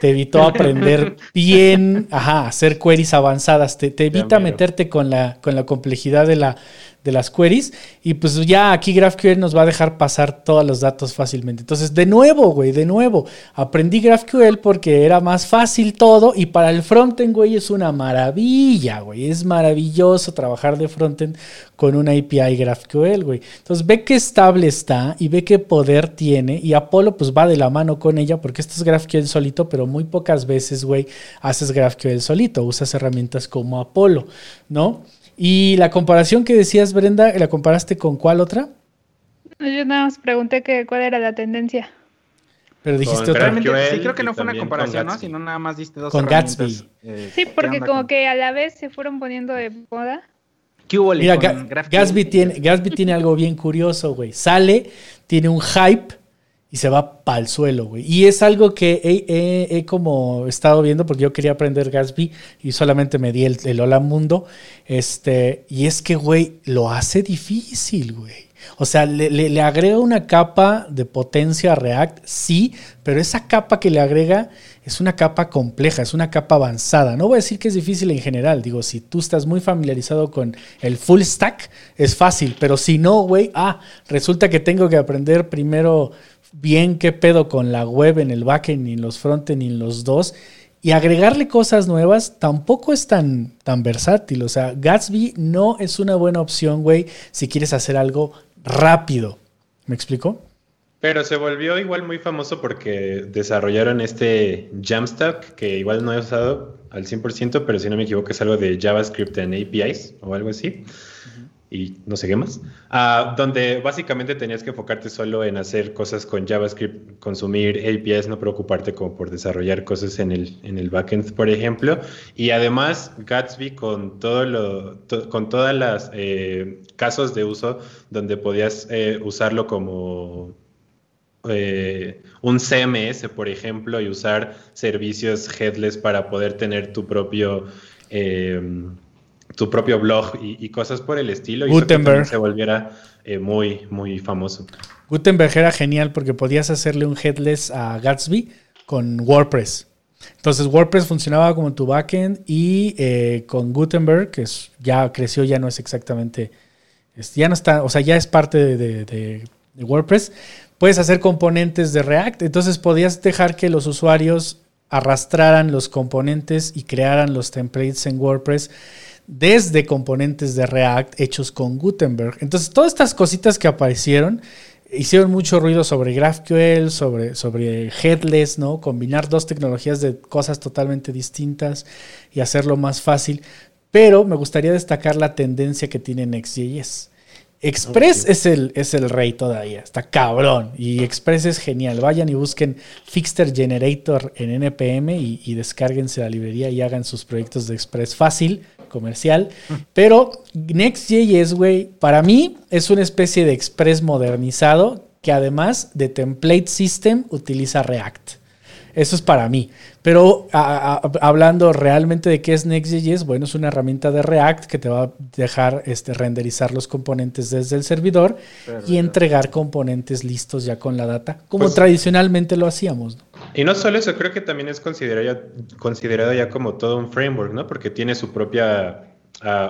Te evitó aprender bien, ajá, hacer queries avanzadas, te, te evita meterte con la, con la complejidad de la, de las queries. Y pues ya aquí GraphQL nos va a dejar pasar todos los datos fácilmente. Entonces, de nuevo, güey, de nuevo, aprendí GraphQL porque era más fácil todo. Y para el frontend, güey, es una maravilla, güey. Es maravilloso trabajar de frontend con una API GraphQL, güey. Entonces, ve qué estable está y ve qué poder tiene. Y Apolo, pues va de la mano con ella porque esto es GraphQL solito, pero muy pocas veces, güey, haces GraphQL solito. Usas herramientas como Apolo, ¿no? Y la comparación que decías, Brenda, ¿la comparaste con cuál otra? Yo nada más pregunté que cuál era la tendencia. Pero dijiste otra. sí, creo que no fue una comparación, ¿no? Sino nada más diste dos Con Gatsby. Eh, sí, porque como que a la vez se fueron poniendo de moda. ¿Qué hubo Mira, Gatsby tiene, Gatsby tiene algo bien curioso, güey. Sale, tiene un hype y se va pa'l suelo, güey. Y es algo que he, como estado viendo porque yo quería aprender Gatsby y solamente me di el, Hola Mundo. Este, y es que, güey, lo hace difícil, güey. O sea, le, le, agrega una capa de potencia a React, sí, pero esa capa que le agrega es una capa compleja, es una capa avanzada. No voy a decir que es difícil en general, digo, si tú estás muy familiarizado con el full stack, es fácil, pero si no, güey, ah, resulta que tengo que aprender primero bien qué pedo con la web en el backend, ni en los frontend, ni en los dos. Y agregarle cosas nuevas tampoco es tan, tan versátil. O sea, Gatsby no es una buena opción, güey, si quieres hacer algo rápido. ¿Me explico? Pero se volvió igual muy famoso porque desarrollaron este Jamstack, que igual no he usado al 100%, pero si no me equivoco es algo de JavaScript en APIs o algo así. Y no sé qué más. Ah, donde básicamente tenías que enfocarte solo en hacer cosas con JavaScript, consumir APIs, no preocuparte como por desarrollar cosas en el, en el backend, por ejemplo. Y además Gatsby con todo lo, con todas las eh, casos de uso donde podías eh, usarlo como eh, un CMS, por ejemplo, y usar servicios headless para poder tener tu propio, tu propio blog y, cosas por el estilo. Gutenberg. Y se volviera eh, muy, muy famoso. Gutenberg era genial porque podías hacerle un headless a Gatsby con WordPress. Entonces WordPress funcionaba como tu backend y con Gutenberg, que ya creció, ya no es exactamente, ya no está, o sea, ya es parte de WordPress, puedes hacer componentes de React. Entonces podías dejar que los usuarios arrastraran los componentes y crearan los templates en WordPress desde componentes de React hechos con Gutenberg. Entonces todas estas cositas que aparecieron hicieron mucho ruido sobre GraphQL, sobre, sobre Headless, ¿no? Combinar dos tecnologías de cosas totalmente distintas y hacerlo más fácil. Pero me gustaría destacar la tendencia que tiene Next.js. Express es, el, es el rey todavía, está cabrón. Y Express es genial. Vayan y busquen Fixter Generator en NPM y, y descárguense la librería y hagan sus proyectos de Express fácil, comercial. Pero Next.js, güey, para mí es una especie de Express modernizado que además de template system utiliza React. Eso es para mí. Pero hablando realmente de qué es Next.js, bueno, es una herramienta de React que te va a dejar este, renderizar los componentes desde el servidor y entregar componentes listos ya con la data, como pues tradicionalmente lo hacíamos. Y no solo eso, creo que también es considerado ya, considerado ya como todo un framework, ¿no? Porque tiene su propia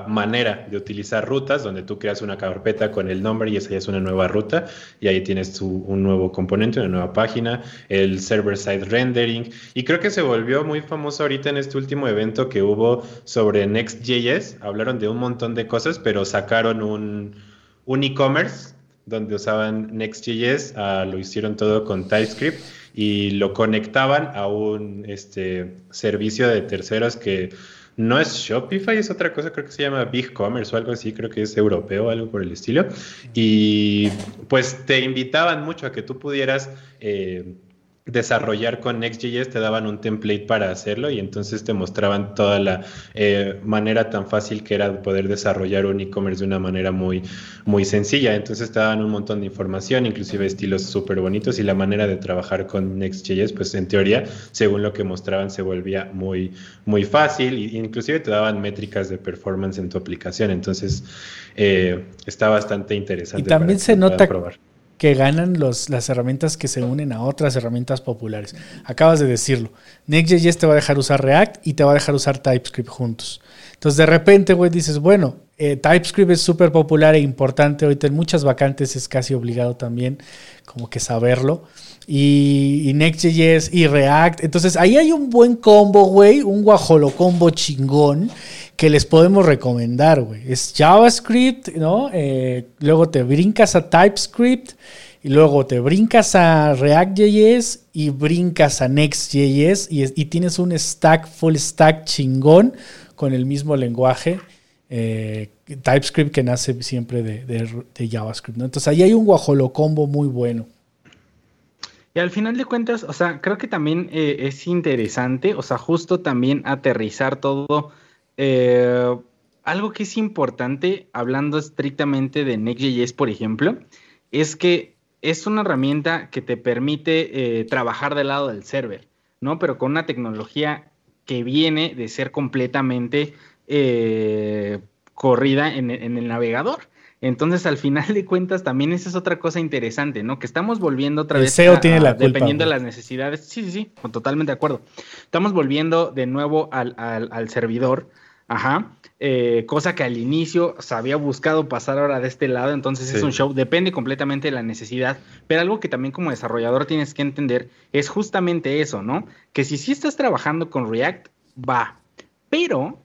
manera de utilizar rutas, donde tú creas una carpeta con el nombre y esa ya es una nueva ruta, y ahí tienes un nuevo componente, una nueva página, el server-side rendering, y creo que se volvió muy famoso ahorita en este último evento que hubo sobre Next.js, hablaron de un montón de cosas, pero sacaron un, un e-commerce donde usaban Next.js, uh, lo hicieron todo con TypeScript y lo conectaban a un este, servicio de terceros que no es Shopify, es otra cosa, creo que se llama Big Commerce o algo así, creo que es europeo, algo por el estilo. Y pues te invitaban mucho a que tú pudieras eh, desarrollar con Next.js te daban un template para hacerlo y entonces te mostraban toda la eh, manera tan fácil que era poder desarrollar un e-commerce de una manera muy, muy sencilla. Entonces te daban un montón de información, inclusive estilos súper bonitos y la manera de trabajar con Next.js, pues en teoría, según lo que mostraban, se volvía muy, muy fácil e inclusive te daban métricas de performance en tu aplicación. Entonces eh, está bastante interesante. Y también se nota probar que ganan los, las herramientas que se unen a otras herramientas populares. Acabas de decirlo. Next.js te va a dejar usar React y te va a dejar usar TypeScript juntos. Entonces de repente, güey, dices, bueno, eh, TypeScript es súper popular e importante. Ahorita en muchas vacantes es casi obligado también como que saberlo. Y, Next.js y React. Entonces ahí hay un buen combo, güey, un guajolo combo chingón que les podemos recomendar, güey. Es JavaScript, ¿no? Eh, luego te brincas a TypeScript y luego te brincas a React.js y brincas a Next.js y, tienes un stack, full stack chingón con el mismo lenguaje. Eh, TypeScript que nace siempre de, JavaScript, ¿no? Entonces ahí hay un guajolocombo muy bueno. Y al final de cuentas, o sea, creo que también eh, es interesante, o sea, justo también aterrizar todo eh, algo que es importante, hablando estrictamente de Next.js, por ejemplo, es que es una herramienta que te permite eh, trabajar del lado del server, ¿no? Pero con una tecnología que viene de ser completamente corrida en, el navegador. Entonces, al final de cuentas, también esa es otra cosa interesante, ¿no? Que estamos volviendo otra vez. SEO tiene la culpa, Dependiendo de las necesidades. Sí, sí, sí, totalmente de acuerdo. Estamos volviendo de nuevo al, al servidor Ajá. Eh, cosa que al inicio se había buscado pasar ahora de este lado, entonces es un show, depende completamente de la necesidad, pero algo que también como desarrollador tienes que entender es justamente eso, ¿no? Que si sí estás trabajando con React, va, pero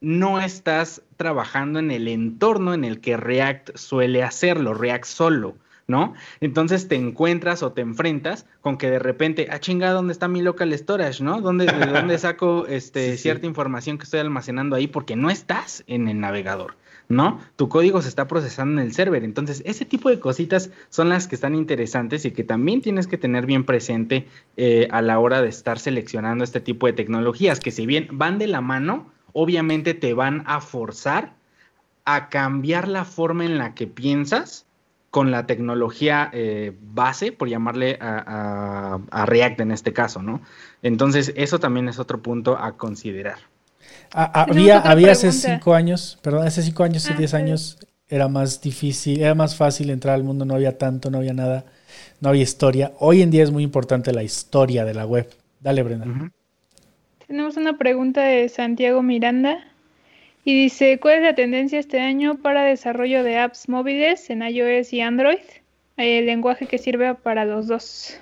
no estás trabajando en el entorno en el que React suele hacerlo, React solo. ¿no? Entonces te encuentras o te enfrentas con que de repente, ah, chingada, ¿dónde está mi local storage, no? ¿Dónde, ¿De dónde saco este, cierta información que estoy almacenando ahí? Porque no estás en el navegador, ¿no? Tu código se está procesando en el server. Entonces, ese tipo de cositas son las que están interesantes y que también tienes que tener bien presente eh, a la hora de estar seleccionando este tipo de tecnologías, que si bien van de la mano, obviamente te van a forzar a cambiar la forma en la que piensas con la tecnología eh, base, por llamarle a, React en este caso, ¿no? Entonces, eso también es otro punto a considerar. había, había hace cinco años, perdón, hace cinco años, hace ah, diez años, era más difícil, era más fácil entrar al mundo, no había tanto, no había nada, no había historia. Hoy en día es muy importante la historia de la web. Dale, Brenda. Tenemos una pregunta de Santiago Miranda. Y dice, ¿cuál es la tendencia este año para desarrollo de apps móviles en iOS y Android? El lenguaje que sirve para los dos.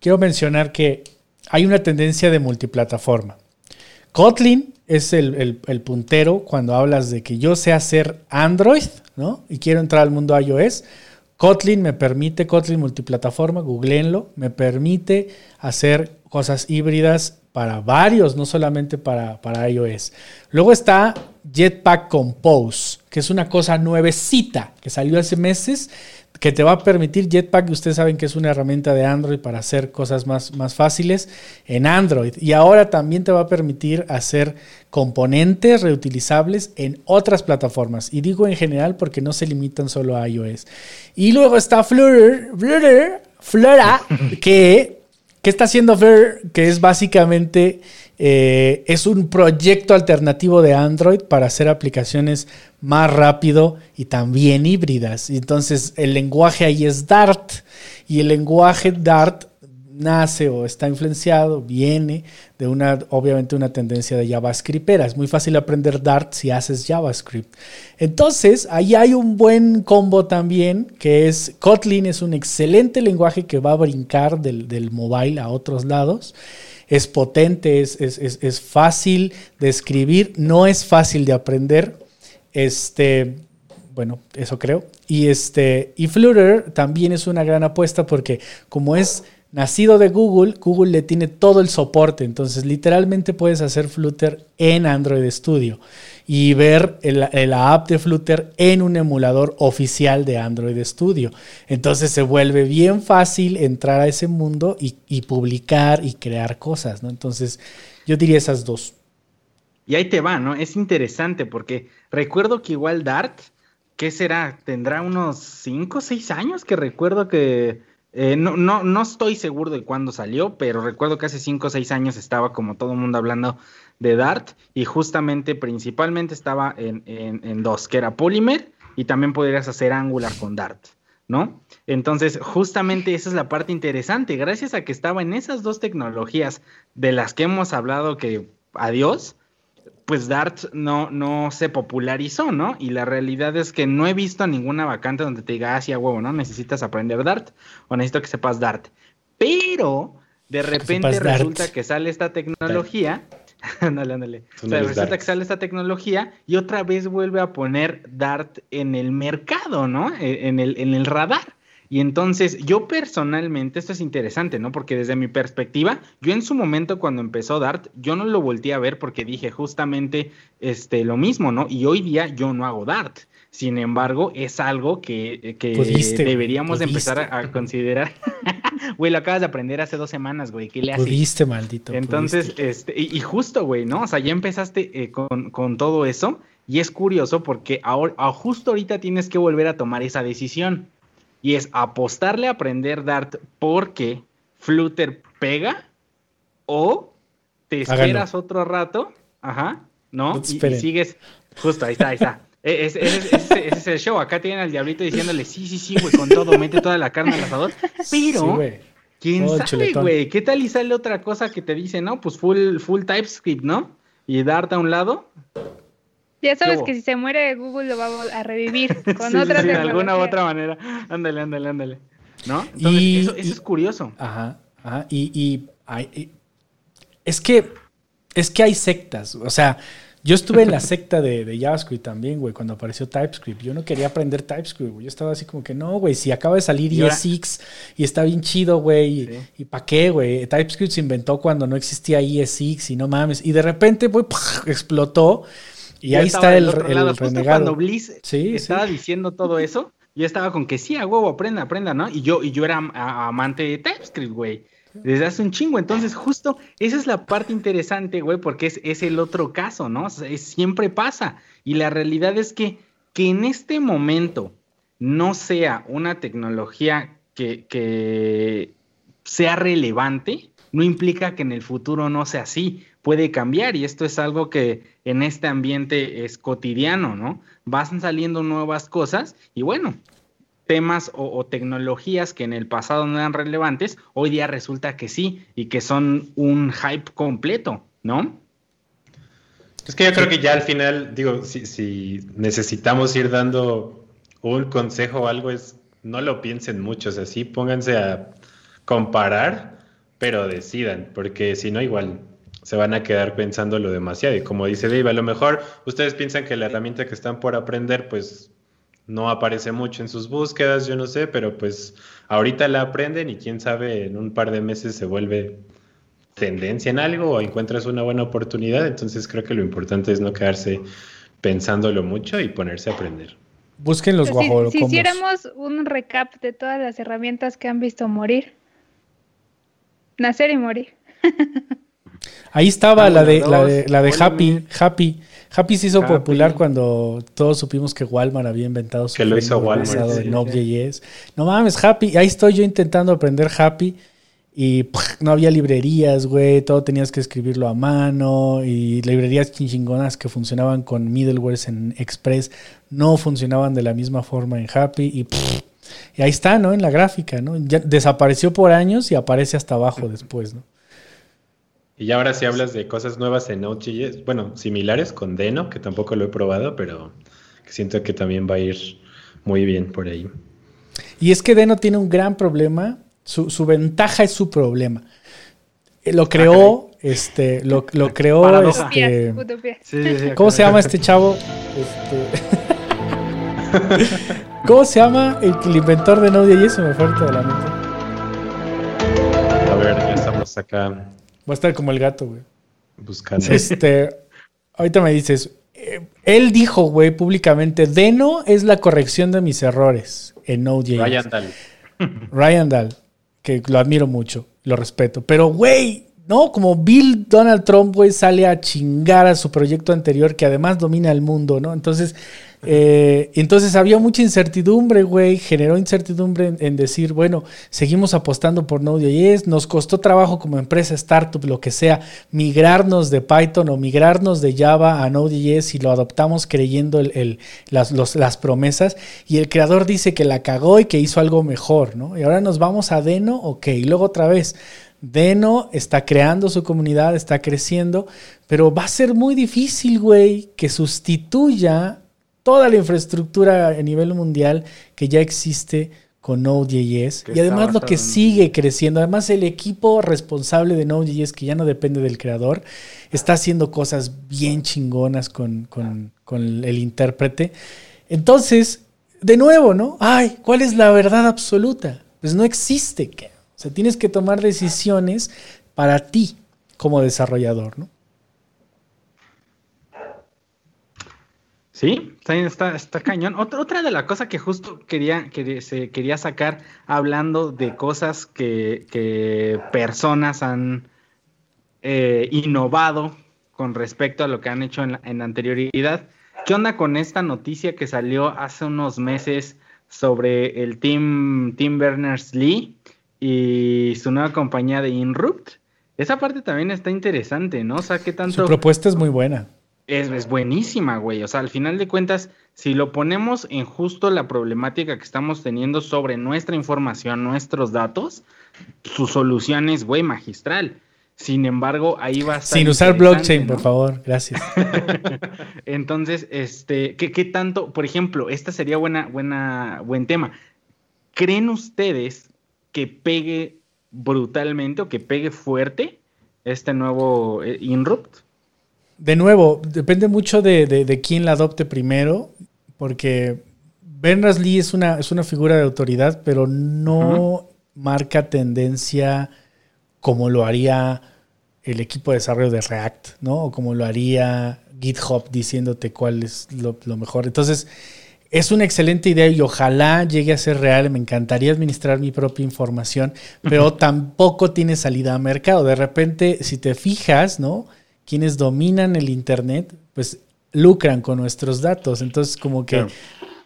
Quiero mencionar que hay una tendencia de multiplataforma. Kotlin es el, puntero cuando hablas de que yo sé hacer Android, ¿no? Y quiero entrar al mundo iOS. Kotlin me permite, Kotlin multiplataforma, googleenlo, me permite hacer cosas híbridas para varios, no solamente para, para iOS. Luego está Jetpack Compose, que es una cosa nuevecita que salió hace meses, que te va a permitir Jetpack, ustedes saben que es una herramienta de Android para hacer cosas más, más fáciles en Android. Y ahora también te va a permitir hacer componentes reutilizables en otras plataformas. Y digo en general porque no se limitan solo a iOS. Y luego está Flutter, Flutter, Flora, que ¿Qué está haciendo Ver? Que es básicamente eh, es un proyecto alternativo de Android para hacer aplicaciones más rápido y también híbridas. Entonces el lenguaje ahí es Dart y el lenguaje Dart nace o está influenciado, viene de una, obviamente, una tendencia de JavaScript. Es muy fácil aprender Dart si haces JavaScript. Entonces, ahí hay un buen combo también, que es Kotlin es un excelente lenguaje que va a brincar del, mobile a otros lados. Es potente, es, es, fácil de escribir, no es fácil de aprender. Este, bueno, eso creo. Y este, y Flutter también es una gran apuesta porque como es nacido de Google, Google le tiene todo el soporte. Entonces, literalmente puedes hacer Flutter en Android Studio y ver la app de Flutter en un emulador oficial de Android Studio. Entonces se vuelve bien fácil entrar a ese mundo y, publicar y crear cosas, ¿no? Entonces, yo diría esas dos. Y ahí te va, ¿no? Es interesante porque recuerdo que igual Dart, ¿qué será? Tendrá unos 5 o 6 años que recuerdo que eh, no, no, no estoy seguro de cuándo salió, pero recuerdo que hace 5 o 6 años estaba como todo el mundo hablando de Dart y justamente principalmente estaba en, en, dos, que era Polymer y también podrías hacer Angular con Dart, ¿no? Entonces, justamente esa es la parte interesante. Gracias a que estaba en esas dos tecnologías de las que hemos hablado que adiós, pues Dart no, no se popularizó, ¿no? Y la realidad es que no he visto ninguna vacante donde te diga, ah, sí, a huevo, ¿no? Necesitas aprender Dart o necesito que sepas Dart. Pero de repente resulta que sale esta tecnología. ándale, ándale. O sea, resulta que sale esta tecnología y otra vez vuelve a poner Dart en el mercado, ¿no? E, en el, en el radar. Y entonces yo personalmente, esto es interesante, ¿no? Porque desde mi perspectiva, yo en su momento cuando empezó Dart, yo no lo volteé a ver porque dije justamente este, lo mismo, ¿no? Y hoy día yo no hago Dart. Sin embargo, es algo que, deberíamos empezar a, considerar. güey, lo acabas de aprender hace dos semanas, güey. ¿Qué le haces? Pudiste, maldito. Entonces, este, y, justo, güey, ¿no? O sea, ya empezaste eh, con, con, todo eso. Y es curioso porque ahora, justo ahorita tienes que volver a tomar esa decisión. Y es apostarle a aprender Dart porque Flutter pega o te esperas otro rato, ajá, ¿no? Y, sigues, justo, ahí está, ahí está. E, ese, es el show. Acá tienen al diablito diciéndole, sí, sí, sí, güey, con todo, mete toda la carne al asador. Pero, ¿quién sabe, güey? ¿Qué tal y sale otra cosa que te dice, no? Pues full, full TypeScript, ¿no? Y darte a un lado. Ya sabes que si se muere Google lo va a revivir con otra sí, De alguna u otra manera. Ándale, ándale, ándale. ¿No? Entonces, eso, eso, es curioso. Ajá, ajá. Y, y, y, es que es que hay sectas. O sea, yo estuve en la secta de, JavaScript también, güey, cuando apareció TypeScript. Yo no quería aprender TypeScript, güey. Yo estaba así como que, no, güey, si acaba de salir ES6 y está bien chido, güey. Y, para qué, güey? TypeScript se inventó cuando no existía ES6 y no mames. Y de repente, güey, explotó. Y ahí está el, el, Cuando Bliss estaba diciendo todo eso, yo estaba con que sí, a huevo, aprenda, aprenda, ¿no? Y yo, y yo era amante de TypeScript, güey desde hace un chingo. Entonces, justo esa es la parte interesante, güey, porque es, es el otro caso, ¿no? siempre pasa. Y la realidad es que, que en este momento no sea una tecnología que, que sea relevante, no implica que en el futuro no sea así. Puede cambiar y esto es algo que en este ambiente es cotidiano, ¿no? Van saliendo nuevas cosas y bueno, temas o, tecnologías que en el pasado no eran relevantes, hoy día resulta que sí y que son un hype completo, ¿no? Es que yo creo que ya al final, digo, si, necesitamos ir dando un consejo o algo, es no lo piensen mucho, o sea, sí pónganse a comparar, pero decidan, porque si no, igual se van a quedar pensándolo demasiado. Y como dice Dave, a lo mejor ustedes piensan que la herramienta que están por aprender, pues no aparece mucho en sus búsquedas, yo no sé, pero pues ahorita la aprenden y quién sabe, en un par de meses se vuelve tendencia en algo o encuentras una buena oportunidad. Entonces creo que lo importante es no quedarse pensándolo mucho y ponerse a aprender. Busquen los guajolocombos. Si, si hiciéramos un recap de todas las herramientas que han visto morir, nacer y morir. Ahí estaba la, de, la, de, la de Happy, Happy. Happy se hizo popular cuando todos supimos que Walmart había inventado su que lo hizo Walmart, en. No mames, Happy, ahí estoy yo intentando aprender Happy y no había librerías, güey, todo tenías que escribirlo a mano y librerías chingonas que funcionabares con middlewares en Express no funcionaban de la misma forma en Happy y, y ahí está, ¿no? En la gráfica, ¿no? Ya desapareció por años y aparece hasta abajo después, ¿no? Y ahora si hablas de cosas nuevas en Node.js, bueno, similares con Deno, que tampoco lo he probado, pero siento que también va a ir muy bien por ahí. Y es que Deno tiene un gran problema, su, ventaja es su problema. Eh, lo creó, ah, este, lo, lo creó, este, ¿cómo se llama este chavo? Este, ¿Cómo se llama el, inventor de Node.js? Se me fue de la mente. A ver, ya estamos acá. Va a estar como el gato, güey. Buscando. Este, ahorita me dices, eh, él dijo, güey, públicamente, Deno es la corrección de mis errores en Node.js. Ryan Dahl. Ryan Dahl, que lo admiro mucho, lo respeto. Pero, güey, ¿no? Como Bill Donald Trump, güey, sale a chingar a su proyecto anterior que además domina el mundo, ¿no? Entonces, eh, entonces había mucha incertidumbre, güey, generó incertidumbre en, decir, bueno, seguimos apostando por Node.js, nos costó trabajo como empresa, startup, lo que sea, migrarnos de Python o migrarnos de Java a Node.js y lo adoptamos creyendo las promesas y el creador dice que la cagó y que hizo algo mejor, ¿no? Y ahora nos vamos a Deno, ok, y luego otra vez. Deno está creando su comunidad, está creciendo, pero va a ser muy difícil, güey, que sustituya toda la infraestructura a nivel mundial que ya existe con Node.js y además lo que sigue creciendo, además el equipo responsable de Node.js que ya no depende del creador, está haciendo cosas bien chingonas con, el intérprete. Entonces, de nuevo, ¿no? Ay, ¿cuál es la verdad absoluta? Pues no existe. O sea, tienes que tomar decisiones para ti como desarrollador, ¿no? Sí, está, está, cañón. Otra, otra de las cosas que justo quería, que se quería sacar hablando de cosas que, personas han eh, innovado con respecto a lo que han hecho en, en anterioridad. ¿Qué onda con esta noticia que salió hace unos meses sobre el Team, Tim Berners-Lee y su nueva compañía de Inrupt. Esa parte también está interesante, ¿no? O sea, qué tanto... Su propuesta es muy buena. Es, es, buenísima, güey. O sea, al final de cuentas, si lo ponemos en justo la problemática que estamos teniendo sobre nuestra información, nuestros datos, su solución es, güey, magistral. Sin embargo, ahí va a estar. Sin usar blockchain, por favor, gracias. Entonces, este, ¿qué, ¿qué, tanto? Por ejemplo, esta sería buena, buena, buen tema. ¿Creen ustedes que pegue brutalmente o que pegue fuerte este nuevo eh, Inrupt? De nuevo, depende mucho de, de, de quién la adopte primero, porque Berners-Lee es una, es una figura de autoridad, pero no uh -huh. marca tendencia como lo haría el equipo de desarrollo de React, ¿no? O como lo haría GitHub diciéndote cuál es lo, lo, mejor. Entonces, es una excelente idea y ojalá llegue a ser real. Me encantaría administrar mi propia información, pero tampoco tiene salida a mercado. De repente, si te fijas, ¿no? Quienes dominan el Internet, pues lucran con nuestros datos. Entonces, como que... Claro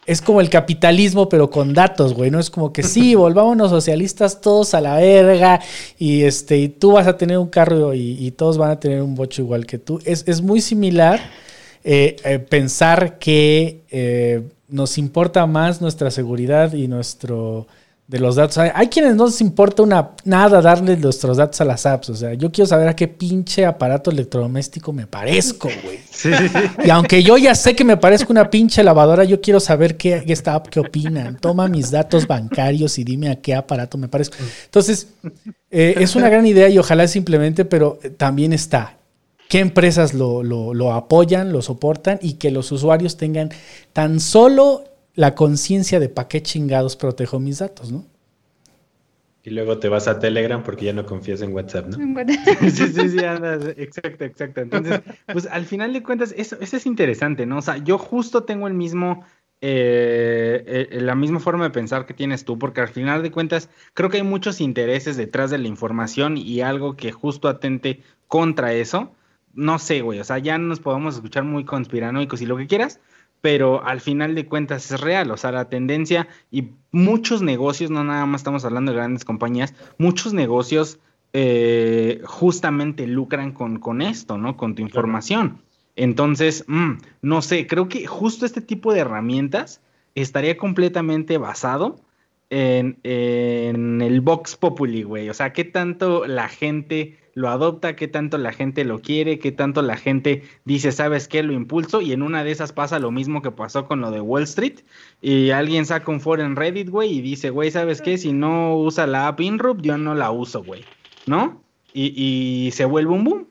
es como el capitalismo, pero con datos, güey. No es como que sí, volvámonos socialistas todos a la verga y este, y tú vas a tener un carro y, y todos van a tener un bocho igual que tú. Es, es muy similar eh, eh, pensar que eh, nos importa más nuestra seguridad y nuestro de los datos. Hay, hay, quienes no les importa una, nada darle nuestros datos a las apps. O sea, yo quiero saber a qué pinche aparato electrodoméstico me parezco, güey. Sí. Y aunque yo ya sé que me parezco una pinche lavadora, yo quiero saber qué, esta app qué opinan. Toma mis datos bancarios y dime a qué aparato me parezco. Entonces, eh, es una gran idea y ojalá simplemente, pero también está. ¿Qué empresas lo, lo, lo apoyan, lo soportan y que los usuarios tengan tan solo la conciencia de para qué chingados protejo mis datos, ¿no? Y luego te vas a Telegram porque ya no confías en WhatsApp, ¿no? sí, sí, sí, andas, exacto, exacto. Entonces, pues al final de cuentas, eso, eso es interesante, ¿no? O sea, yo justo tengo el mismo, eh, eh, la misma forma de pensar que tienes tú, porque al final de cuentas, creo que hay muchos intereses detrás de la información y algo que justo atente contra eso. No sé, güey, o sea, ya nos podemos escuchar muy conspiranoicos y lo que quieras, pero al final de cuentas es real, o sea, la tendencia y muchos negocios, no nada más estamos hablando de grandes compañías, muchos negocios eh, justamente lucran con, con, esto, ¿no? Con tu información. Entonces, mmm, no sé, creo que justo este tipo de herramientas estaría completamente basado en, en el Vox Populi, güey. O sea, qué tanto la gente lo adopta, qué tanto la gente lo quiere, qué tanto la gente dice, ¿sabes qué? Lo impulso y en una de esas pasa lo mismo que pasó con lo de Wall Street y alguien saca un foro en Reddit, güey, y dice, güey, ¿sabes qué? Si no usa la app Inrupt, yo no la uso, güey, ¿no? Y, y, se vuelve un boom.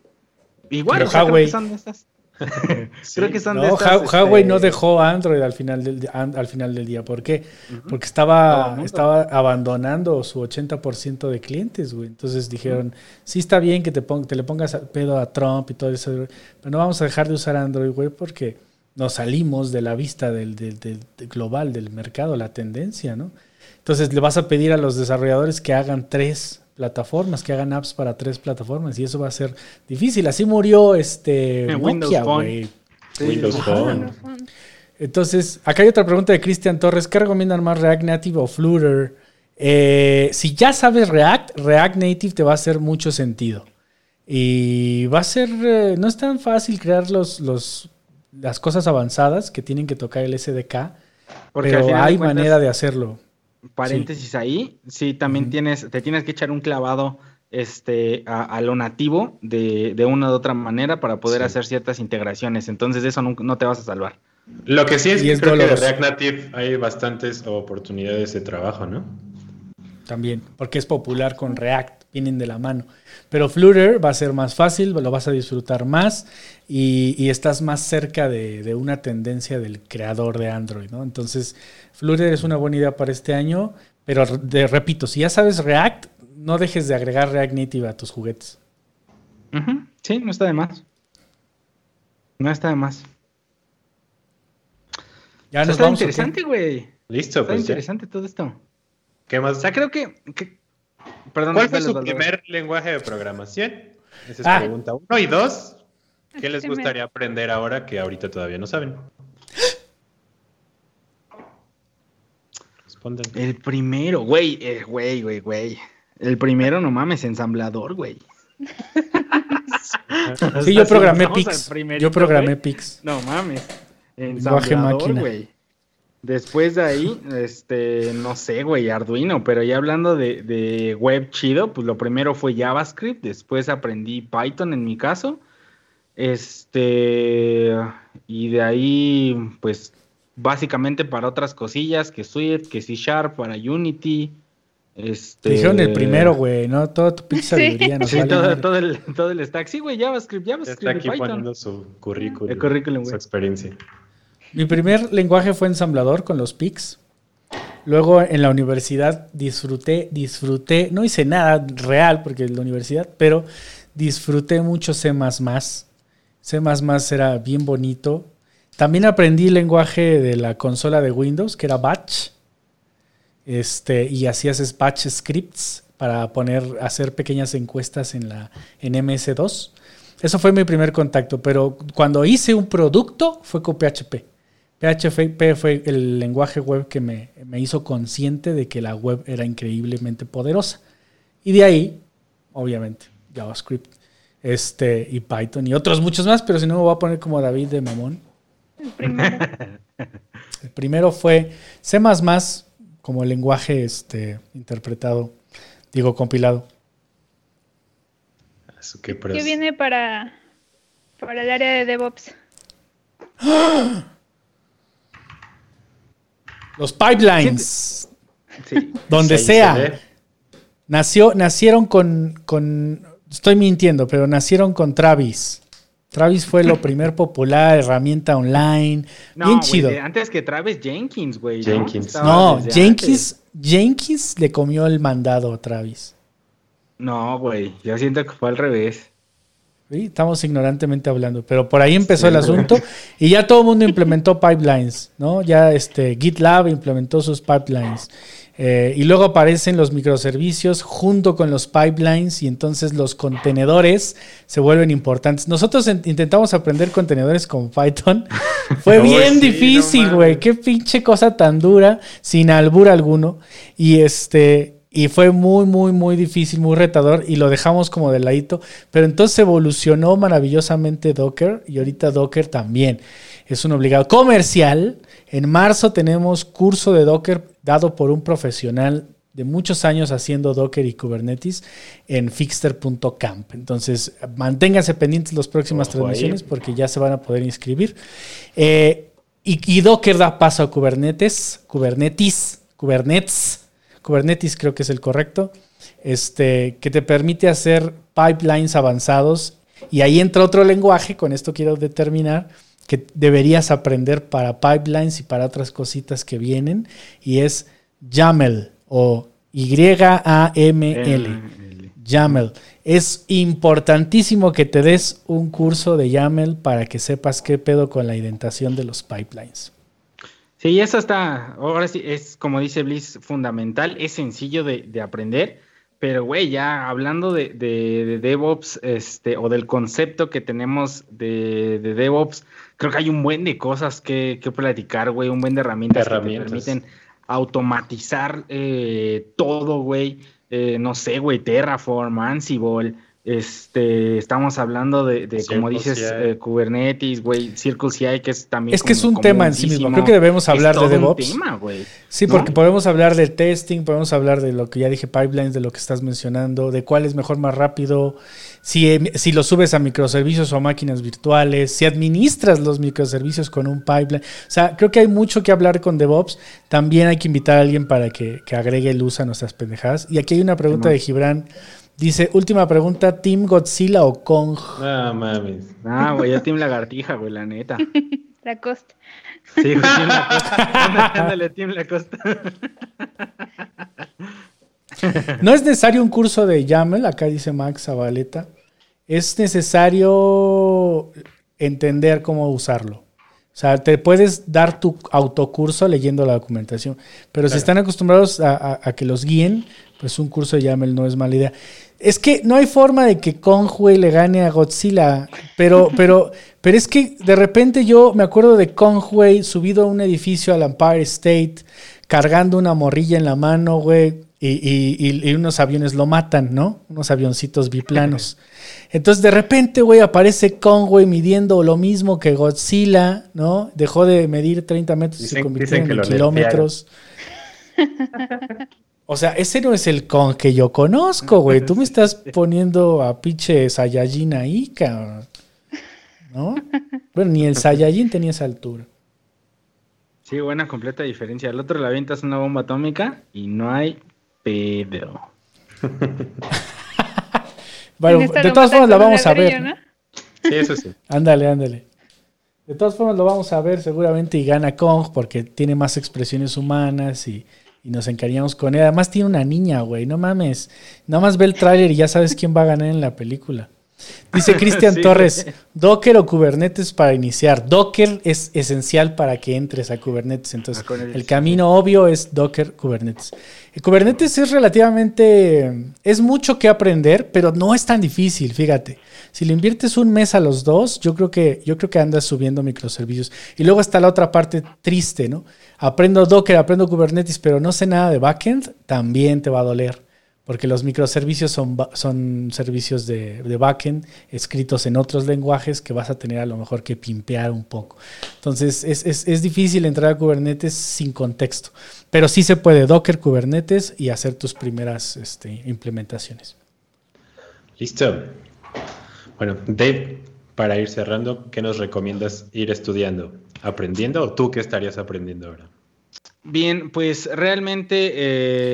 Igual, Pero o sea. sí. Creo que son no, de estas, Huawei este... no dejó Android al final del, al final del día. ¿Por qué? Uh -huh. Porque estaba, estaba abandonando su 80% de clientes, güey. Entonces dijeron, uh -huh. sí está bien que te, pon te le pongas pedo a Trump y todo eso, pero no vamos a dejar de usar Android, güey, porque nos salimos de la vista del, del, del, del, global, del mercado, la tendencia, ¿no? Entonces le vas a pedir a los desarrolladores que hagan tres plataformas, que hagan apps para tres plataformas y eso va a ser difícil. Así murió este. Sí, Windows Phone. Entonces, acá hay otra pregunta de Cristian Torres. ¿Qué recomiendan más, React Native o Flutter? Eh, si ya sabes React, React Native te va a hacer mucho sentido. Y va a ser, eh, no es tan fácil crear los, los, las cosas avanzadas que tienen que tocar el SDK, Porque pero hay cuentas, manera de hacerlo. Paréntesis sí. ahí, sí, también uh -huh. tienes, te tienes que echar un clavado este, a, a, lo nativo de, de, una u otra manera para poder sí. hacer ciertas integraciones. Entonces, eso no, no, te vas a salvar. Lo que sí es que es creo que de React Native hay bastantes oportunidades de trabajo, ¿no? También, porque es popular con React, vienen de la mano. Pero Flutter va a ser más fácil, lo vas a disfrutar más y, y estás más cerca de, de, una tendencia del creador de Android, ¿no? Entonces, Flutter es una buena idea para este año, pero de, repito, si ya sabes React, no dejes de agregar React Native a tus juguetes. Uh -huh. Sí, no está de más. No está de más. Ya o sea, nos está vamos, interesante, güey. Listo, está pues. interesante ya. todo esto. ¿Qué más? O sea, creo que. que... Perdón, ¿Cuál fue su primer lenguaje de programación? Esa es ah. pregunta uno. Y dos, ¿qué les gustaría aprender ahora que ahorita todavía no saben? respondan. El primero, güey, eh, güey, güey, güey. El primero, no mames, ensamblador, güey. sí, yo programé Pix. Yo programé Pix. No mames. Ensamblador, güey. Después de ahí, este, no sé, güey, Arduino, pero ya hablando de, de, web chido, pues lo primero fue JavaScript, después aprendí Python en mi caso, este, y de ahí, pues, básicamente para otras cosillas, que Swift, que C Sharp, para Unity, este... Dijeron el primero, güey, ¿no? Toda tu pizza sí. nos sí, todo, todo, el, todo el stack. Sí, güey, JavaScript, JavaScript Está aquí poniendo su currículum, el currículum su experiencia. Mi primer lenguaje fue ensamblador con los PICs. Luego en la universidad disfruté, disfruté, no hice nada real porque es la universidad, pero disfruté mucho C++. C++ era bien bonito. También aprendí el lenguaje de la consola de Windows, que era Batch. Este, y hacías batch scripts para poner, hacer pequeñas encuestas en la en MS2. Eso fue mi primer contacto, pero cuando hice un producto fue con PHP. PHP fue el lenguaje web que me, hizo consciente de que la web era increíblemente poderosa. Y de ahí, obviamente, JavaScript este, y Python y otros muchos más, pero si no me voy a poner como David de mamón. El primero. el primero fue C como lenguaje este, interpretado, digo, compilado. ¿Qué, viene para, para el área de DevOps? ¡Ah! Los pipelines. Donde sea. Nació, nacieron con, con. Estoy mintiendo, pero nacieron con Travis. Travis fue lo primer popular, herramienta online. bien chido. antes que Travis, Jenkins, güey. Jenkins. No, Jenkins, Jenkins le comió el mandado a Travis. No, güey. Yo siento que fue al revés. Estamos ignorantemente hablando, pero por ahí empezó el asunto y ya todo el mundo implementó pipelines, ¿no? Ya este GitLab implementó sus pipelines. Eh, y luego aparecen los microservicios junto con los pipelines y entonces los contenedores se vuelven importantes. Nosotros intentamos aprender contenedores con Python. Fue bien difícil, güey. Qué pinche cosa tan dura, sin albur alguno. Y este, y fue muy, muy, muy difícil, muy retador y lo dejamos como de ladito. Pero entonces evolucionó maravillosamente Docker y ahorita Docker también es un obligado comercial. En marzo tenemos curso de Docker dado por un profesional de muchos años haciendo Docker y Kubernetes en fixter.camp. Entonces, manténganse pendientes las próximas transmisiones porque ya se van a poder inscribir. Eh, y, y, Docker da paso a Kubernetes, Kubernetes, Kubernetes Kubernetes creo que es el correcto, este, que te permite hacer pipelines avanzados. Y ahí entra otro lenguaje, con esto quiero determinar, que deberías aprender para pipelines y para otras cositas que vienen, y es YAML o Y-A-M-L. YAML. Es importantísimo que te des un curso de YAML para que sepas qué pedo con la indentación de los pipelines. Sí, eso está, ahora sí, es como dice Bliss, fundamental, es sencillo de, aprender, pero güey, ya hablando de, DevOps, este, o del concepto que tenemos de, DevOps, creo que hay un buen de cosas que, platicar, güey, un buen de herramientas, que te permiten automatizar eh, todo, güey, eh, no sé, güey, Terraform, Ansible, este, estamos hablando de, como dices, eh, Kubernetes, güey, Circle CI, que es también. Es que es un tema en sí mismo. Creo que debemos hablar de DevOps. Tema, sí, porque podemos hablar de testing, podemos hablar de lo que ya dije, pipelines, de lo que estás mencionando, de cuál es mejor, más rápido, si, em, si lo subes a microservicios o a máquinas virtuales, si administras los microservicios con un pipeline. O sea, creo que hay mucho que hablar con DevOps. También hay que invitar a alguien para que, agregue luz a nuestras pendejadas. Y aquí hay una pregunta de Gibran. Dice, última pregunta, ¿Team Godzilla o Kong? Ah, mames. Ah, güey, yo Team Lagartija, güey, la neta. La costa. Sí, güey, Team Lacosta. Ándale, Team Lacosta. No es necesario un curso de YAML, acá dice Max Zabaleta. Es necesario entender cómo usarlo. O sea, te puedes dar tu autocurso leyendo la documentación, pero si están acostumbrados a, que los guíen, pues un curso de YAML no es mala idea. Es que no hay forma de que Conway le gane a Godzilla, pero, pero, pero es que de repente yo me acuerdo de Conway subido a un edificio al Empire State, cargando una morrilla en la mano, güey, y, unos aviones lo matan, ¿no? Unos avioncitos biplanos. Entonces de repente, güey, aparece güey, midiendo lo mismo que Godzilla, ¿no? Dejó de medir 30 metros y se convirtió en kilómetros. O sea, ese no es el Kong que yo conozco, güey. Tú me estás poniendo a pinche Saiyajin ahí, cabrón. ¿No? Bueno, ni el Saiyajin tenía esa altura. Sí, buena completa diferencia. El otro le avientas una bomba atómica y no hay pedo. bueno, de todas formas la vamos a ver. Sí, eso sí. Ándale, ándale. De todas formas lo vamos a ver seguramente y gana Kong porque tiene más expresiones humanas y, y nos encariñamos con él. Además tiene una niña, güey, no mames. Nada más ve el tráiler y ya sabes quién va a ganar en la película. Dice Cristian Torres, Docker o Kubernetes para iniciar. Docker es esencial para que entres a Kubernetes. Entonces, ah, el camino obvio es Docker Kubernetes. Kubernetes es relativamente, es mucho que aprender, pero no es tan difícil, fíjate. Si le inviertes un mes a los dos, yo creo que, yo creo que andas subiendo microservicios. Y luego está la otra parte triste, ¿no? Aprendo Docker, aprendo Kubernetes, pero no sé nada de backend, también te va a doler porque los microservicios son, son servicios de, backend escritos en otros lenguajes que vas a tener a lo mejor que pimpear un poco. Entonces es, es, es, difícil entrar a Kubernetes sin contexto, pero sí se puede Docker, Kubernetes y hacer tus primeras este, implementaciones. Listo. Bueno, Dave, para ir cerrando, ¿qué nos recomiendas ir estudiando? ¿Aprendiendo o tú qué estarías aprendiendo ahora? Bien, pues realmente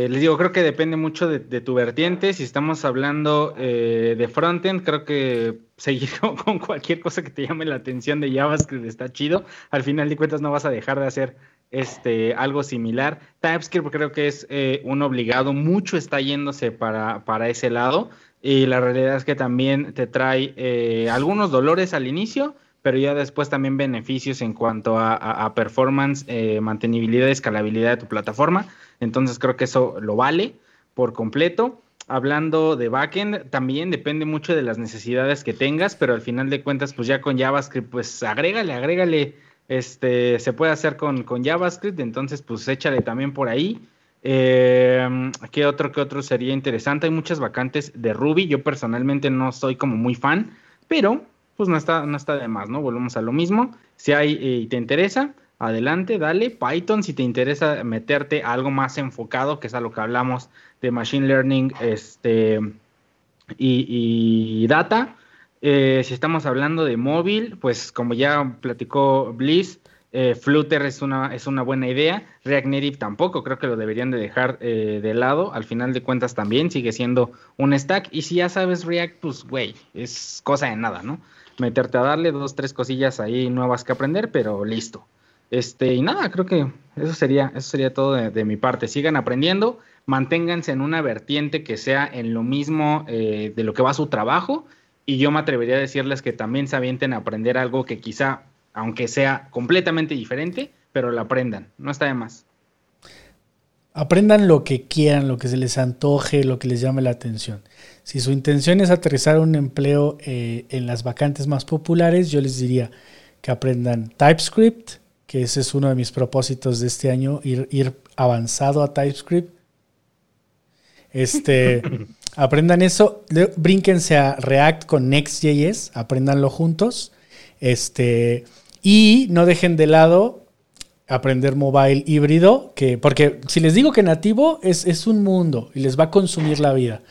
eh, les digo, creo que depende mucho de, tu vertiente. Si estamos hablando eh, de frontend, creo que seguir con, cualquier cosa que te llame la atención de JavaScript está chido. Al final de cuentas no vas a dejar de hacer este algo similar. TypeScript creo que es eh, un obligado, mucho está yéndose para, para ese lado. Y la realidad es que también te trae algunos dolores al inicio pero ya después también beneficios en cuanto a, performance, eh, mantenibilidad escalabilidad de tu plataforma. Entonces creo que eso lo vale por completo. Hablando de backend, también depende mucho de las necesidades que tengas, pero al final de cuentas, pues ya con JavaScript, pues agrégale, agrégale, este, se puede hacer con, con JavaScript, entonces pues échale también por ahí. Eh, ¿Qué otro, qué otro sería interesante? Hay muchas vacantes de Ruby, yo personalmente no soy como muy fan, pero pues no está, no está de más, ¿no? Volvemos a lo mismo. Si hay y te interesa, adelante, dale. Python, si te interesa meterte a algo más enfocado, que es a lo que hablamos de Machine Learning este, y, data. Eh, si estamos hablando de móvil, pues como ya platicó Bliss, eh, Flutter es una, es una buena idea. React Native tampoco, creo que lo deberían de dejar eh, de lado. Al final de cuentas también sigue siendo un stack. Y si ya sabes React, pues güey, es cosa de nada, ¿no? Meterte a darle dos, tres cosillas ahí nuevas que aprender, pero listo. Este, y nada, creo que eso sería, eso sería todo de, mi parte. Sigan aprendiendo, manténganse en una vertiente que sea en lo mismo eh, de lo que va su trabajo. Y yo me atrevería a decirles que también se avienten a aprender algo que quizá, aunque sea completamente diferente, pero lo aprendan. No está de más. Aprendan lo que quieran, lo que se les antoje, lo que les llame la atención. Si su intención es aterrizar un empleo eh, en las vacantes más populares, yo les diría que aprendan TypeScript, que ese es uno de mis propósitos de este año, ir, ir avanzado a TypeScript. Este, aprendan eso, brínquense a React con Next.js, aprendanlo juntos. Este, y no dejen de lado aprender mobile híbrido, que, porque si les digo que nativo es, es un mundo y les va a consumir la vida.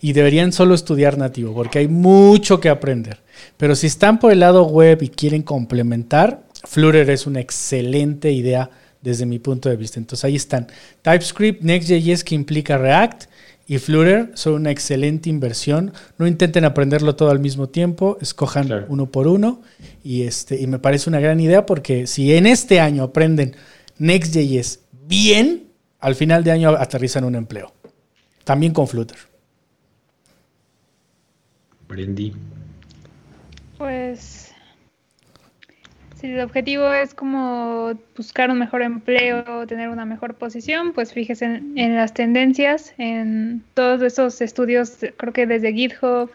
Y deberían solo estudiar nativo, porque hay mucho que aprender. Pero si están por el lado web y quieren complementar, Flutter es una excelente idea desde mi punto de vista. Entonces ahí están. TypeScript, Next.js que implica React y Flutter son una excelente inversión. No intenten aprenderlo todo al mismo tiempo, escojan uno por uno. Y, este, y me parece una gran idea porque si en este año aprenden Next.js bien, al final de año aterrizan un empleo. También con Flutter. Brendy. Pues si el objetivo es como buscar un mejor empleo, tener una mejor posición, pues fíjese en, las tendencias, en todos esos estudios, creo que desde GitHub,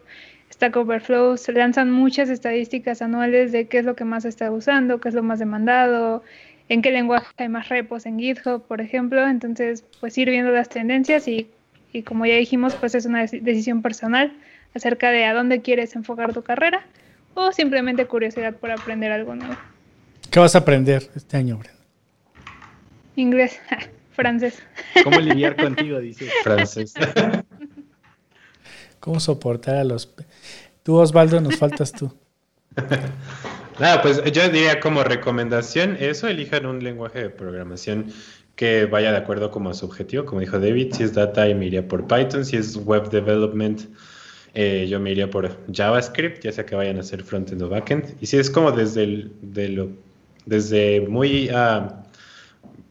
Stack Overflow, se lanzan muchas estadísticas anuales de qué es lo que más se está usando, qué es lo más demandado, en qué lenguaje hay más repos en GitHub, por ejemplo. Entonces, pues ir viendo las tendencias y, y como ya dijimos, pues es una decisión personal acerca de a dónde quieres enfocar tu carrera o simplemente curiosidad por aprender algo nuevo. ¿Qué vas a aprender este año, Brenda? Inglés, francés. ¿Cómo lidiar contigo? Dice. Francés. ¿Cómo soportar a los... Tú, Osvaldo, nos faltas tú. Nada, pues yo diría como recomendación eso, elijan un lenguaje de programación que vaya de acuerdo como a su objetivo, como dijo David, si es data me iría por Python, si es web development eh, yo me iría por JavaScript, ya sea que vayan a hacer frontend o backend, y si es como desde, el, de lo, desde muy uh,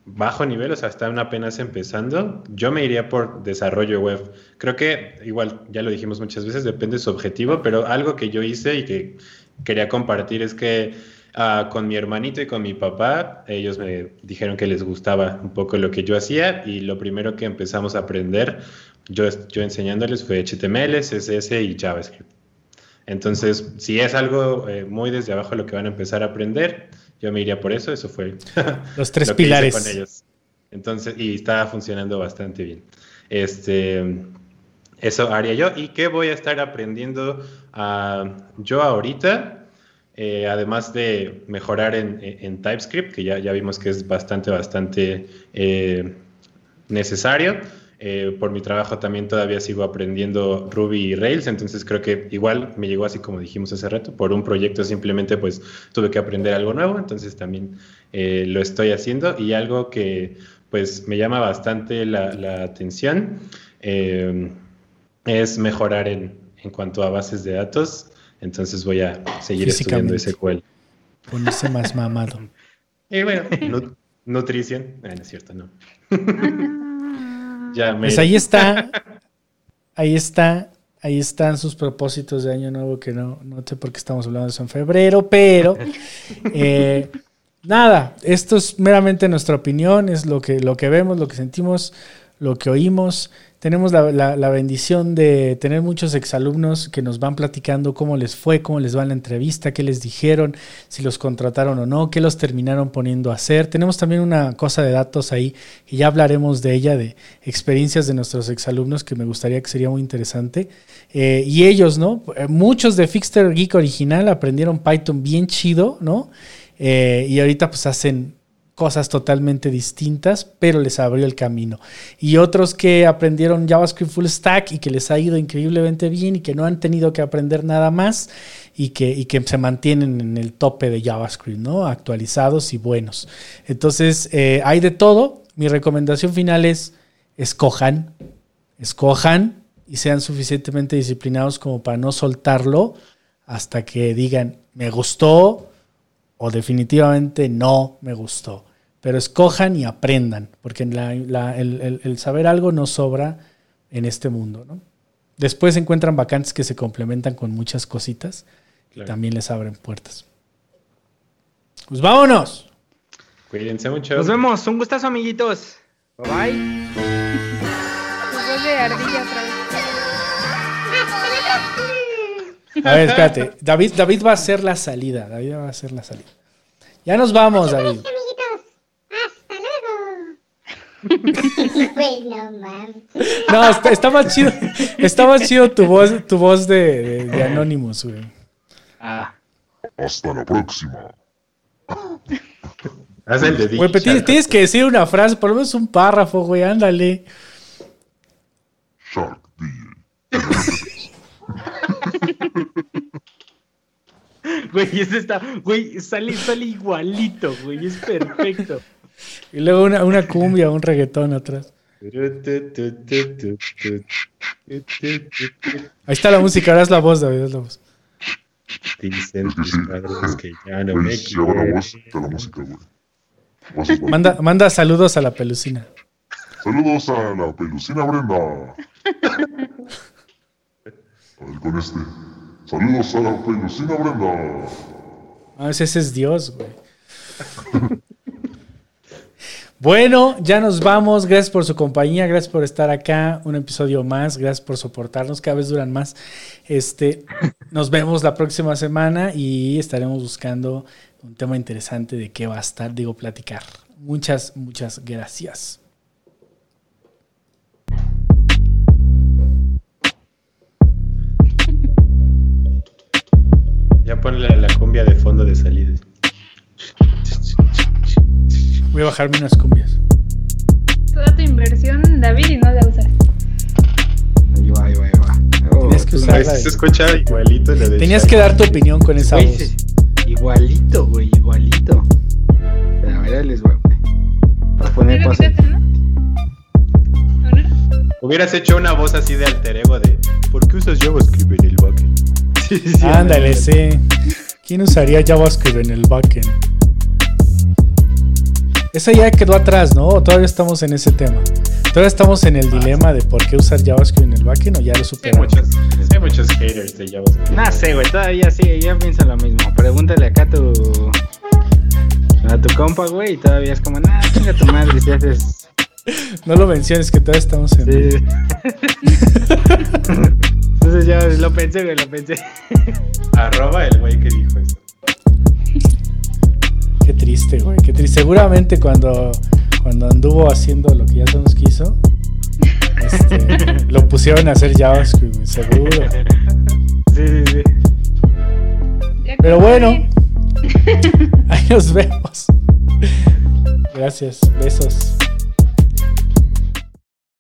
bajo nivel, o sea, están apenas empezando, yo me iría por desarrollo web. Creo que igual, ya lo dijimos muchas veces, depende de su objetivo, pero algo que yo hice y que quería compartir es que uh, con mi hermanito y con mi papá, ellos me dijeron que les gustaba un poco lo que yo hacía y lo primero que empezamos a aprender, yo, yo enseñándoles fue HTML, CSS y JavaScript. Entonces, si es algo eh, muy desde abajo lo que van a empezar a aprender, yo me iría por eso, eso fue los tres pilares con ellos. Entonces, y está funcionando bastante bien. Este, eso haría yo. ¿Y qué voy a estar aprendiendo uh, yo ahorita? Eh, además de mejorar en, en, TypeScript, que ya, ya vimos que es bastante, bastante eh, necesario. Eh, por mi trabajo también todavía sigo aprendiendo Ruby y Rails, entonces creo que igual me llegó así como dijimos hace rato, por un proyecto simplemente pues tuve que aprender algo nuevo, entonces también eh, lo estoy haciendo y algo que pues me llama bastante la, atención eh, es mejorar en, en cuanto a bases de datos, entonces voy a seguir estudiando SQL. Ponerse más mamado. y bueno, nutrición, no es cierto, no. Pues ahí está, ahí está, ahí están sus propósitos de año nuevo que no, no sé por qué estamos hablando de eso en febrero, pero eh, nada, esto es meramente nuestra opinión, es lo que, lo que vemos, lo que sentimos, lo que oímos. Tenemos la, bendición de tener muchos exalumnos que nos van platicando cómo les fue, cómo les va la entrevista, qué les dijeron, si los contrataron o no, qué los terminaron poniendo a hacer. Tenemos también una cosa de datos ahí, y ya hablaremos de ella, de experiencias de nuestros exalumnos, que me gustaría que sería muy interesante. Eh, y ellos, ¿no? Muchos de Fixter Geek original aprendieron Python bien chido, ¿no? Eh, y ahorita pues hacen cosas totalmente distintas, pero les abrió el camino. Y otros que aprendieron JavaScript Full Stack y que les ha ido increíblemente bien y que no han tenido que aprender nada más y que, que se mantienen en el tope de JavaScript, ¿no? Actualizados y buenos. Entonces, eh, hay de todo. Mi recomendación final es, escojan, escojan y sean suficientemente disciplinados como para no soltarlo hasta que digan, me gustó, o definitivamente no me gustó. Pero escojan y aprendan, porque el, saber algo no sobra en este mundo. ¿no? Después encuentran vacantes que se complementan con muchas cositas y también les abren puertas. Pues vámonos. Cuídense mucho. Nos vemos. Un gustazo, amiguitos. Bye bye. A ver, espérate. David, David va a hacer la salida. David va a hacer la salida. Ya nos vamos, David. no, está, más chido. Está más chido tu voz, tu voz de, de, Anonymous, güey. Ah. Hasta la próxima. Haz el de Güey, tienes, tienes, que decir una frase, por lo menos un párrafo, güey, ándale. Shark Güey, ese está, güey, sale, sale igualito, güey, es perfecto. Y luego una, una cumbia, un reggaetón atrás. Ahí está la música, ahora es la voz, David, es la voz. Dicen tus padres que ya no me Manda, manda saludos a la pelucina. Saludos a la pelucina Brenda. A ver con este. Saludos a la pelucina Brenda. Ah, ese es Dios, güey. bueno, ya nos vamos. Gracias por su compañía, gracias por estar acá. Un episodio más, gracias por soportarnos. Cada vez duran más. Este, nos vemos la próxima semana y estaremos buscando un tema interesante de qué va a estar, digo, platicar. Muchas, muchas gracias. Ya ponle la cumbia de fondo de salida. Voy a bajarme unas cumbias. Toda tu inversión, David, y no la usas. Ahí va, ahí va, ahí va. Oh, Tienes que Pues, usarla. se escucha igualito la de Tenías que dar tu opinión con esa güey, voz. igualito, güey, igualito. A ver, les voy. Para ¿Sí poner lo pause. quitaste, no? ¿O no? Hubieras hecho una voz así de alter ego de ¿Por qué usas JavaScript en el backend? Sí, Ándale, sí. ¿Quién usaría JavaScript en el backend? Esa ya quedó atrás, ¿no? ¿O todavía estamos en ese tema. Todavía estamos en el dilema de por qué usar JavaScript en el backend o ya lo Hay superamos. muchos, hay muchos haters de JavaScript. No sé, güey, todavía sí, yo pienso lo mismo. Pregúntale acá a tu. a tu compa, güey, y todavía es como, nah, chinga tu madre si haces. No lo menciones que todavía estamos en. Sí. Entonces ya lo pensé, güey, lo pensé. Arroba el güey que dijo eso. Qué triste, güey. Qué triste. Seguramente cuando, cuando anduvo haciendo lo que ya todos quiso, este, lo pusieron a hacer JavaScript, güey, seguro. Sí, sí, sí. Pero bueno. Ahí nos vemos. Gracias. Besos.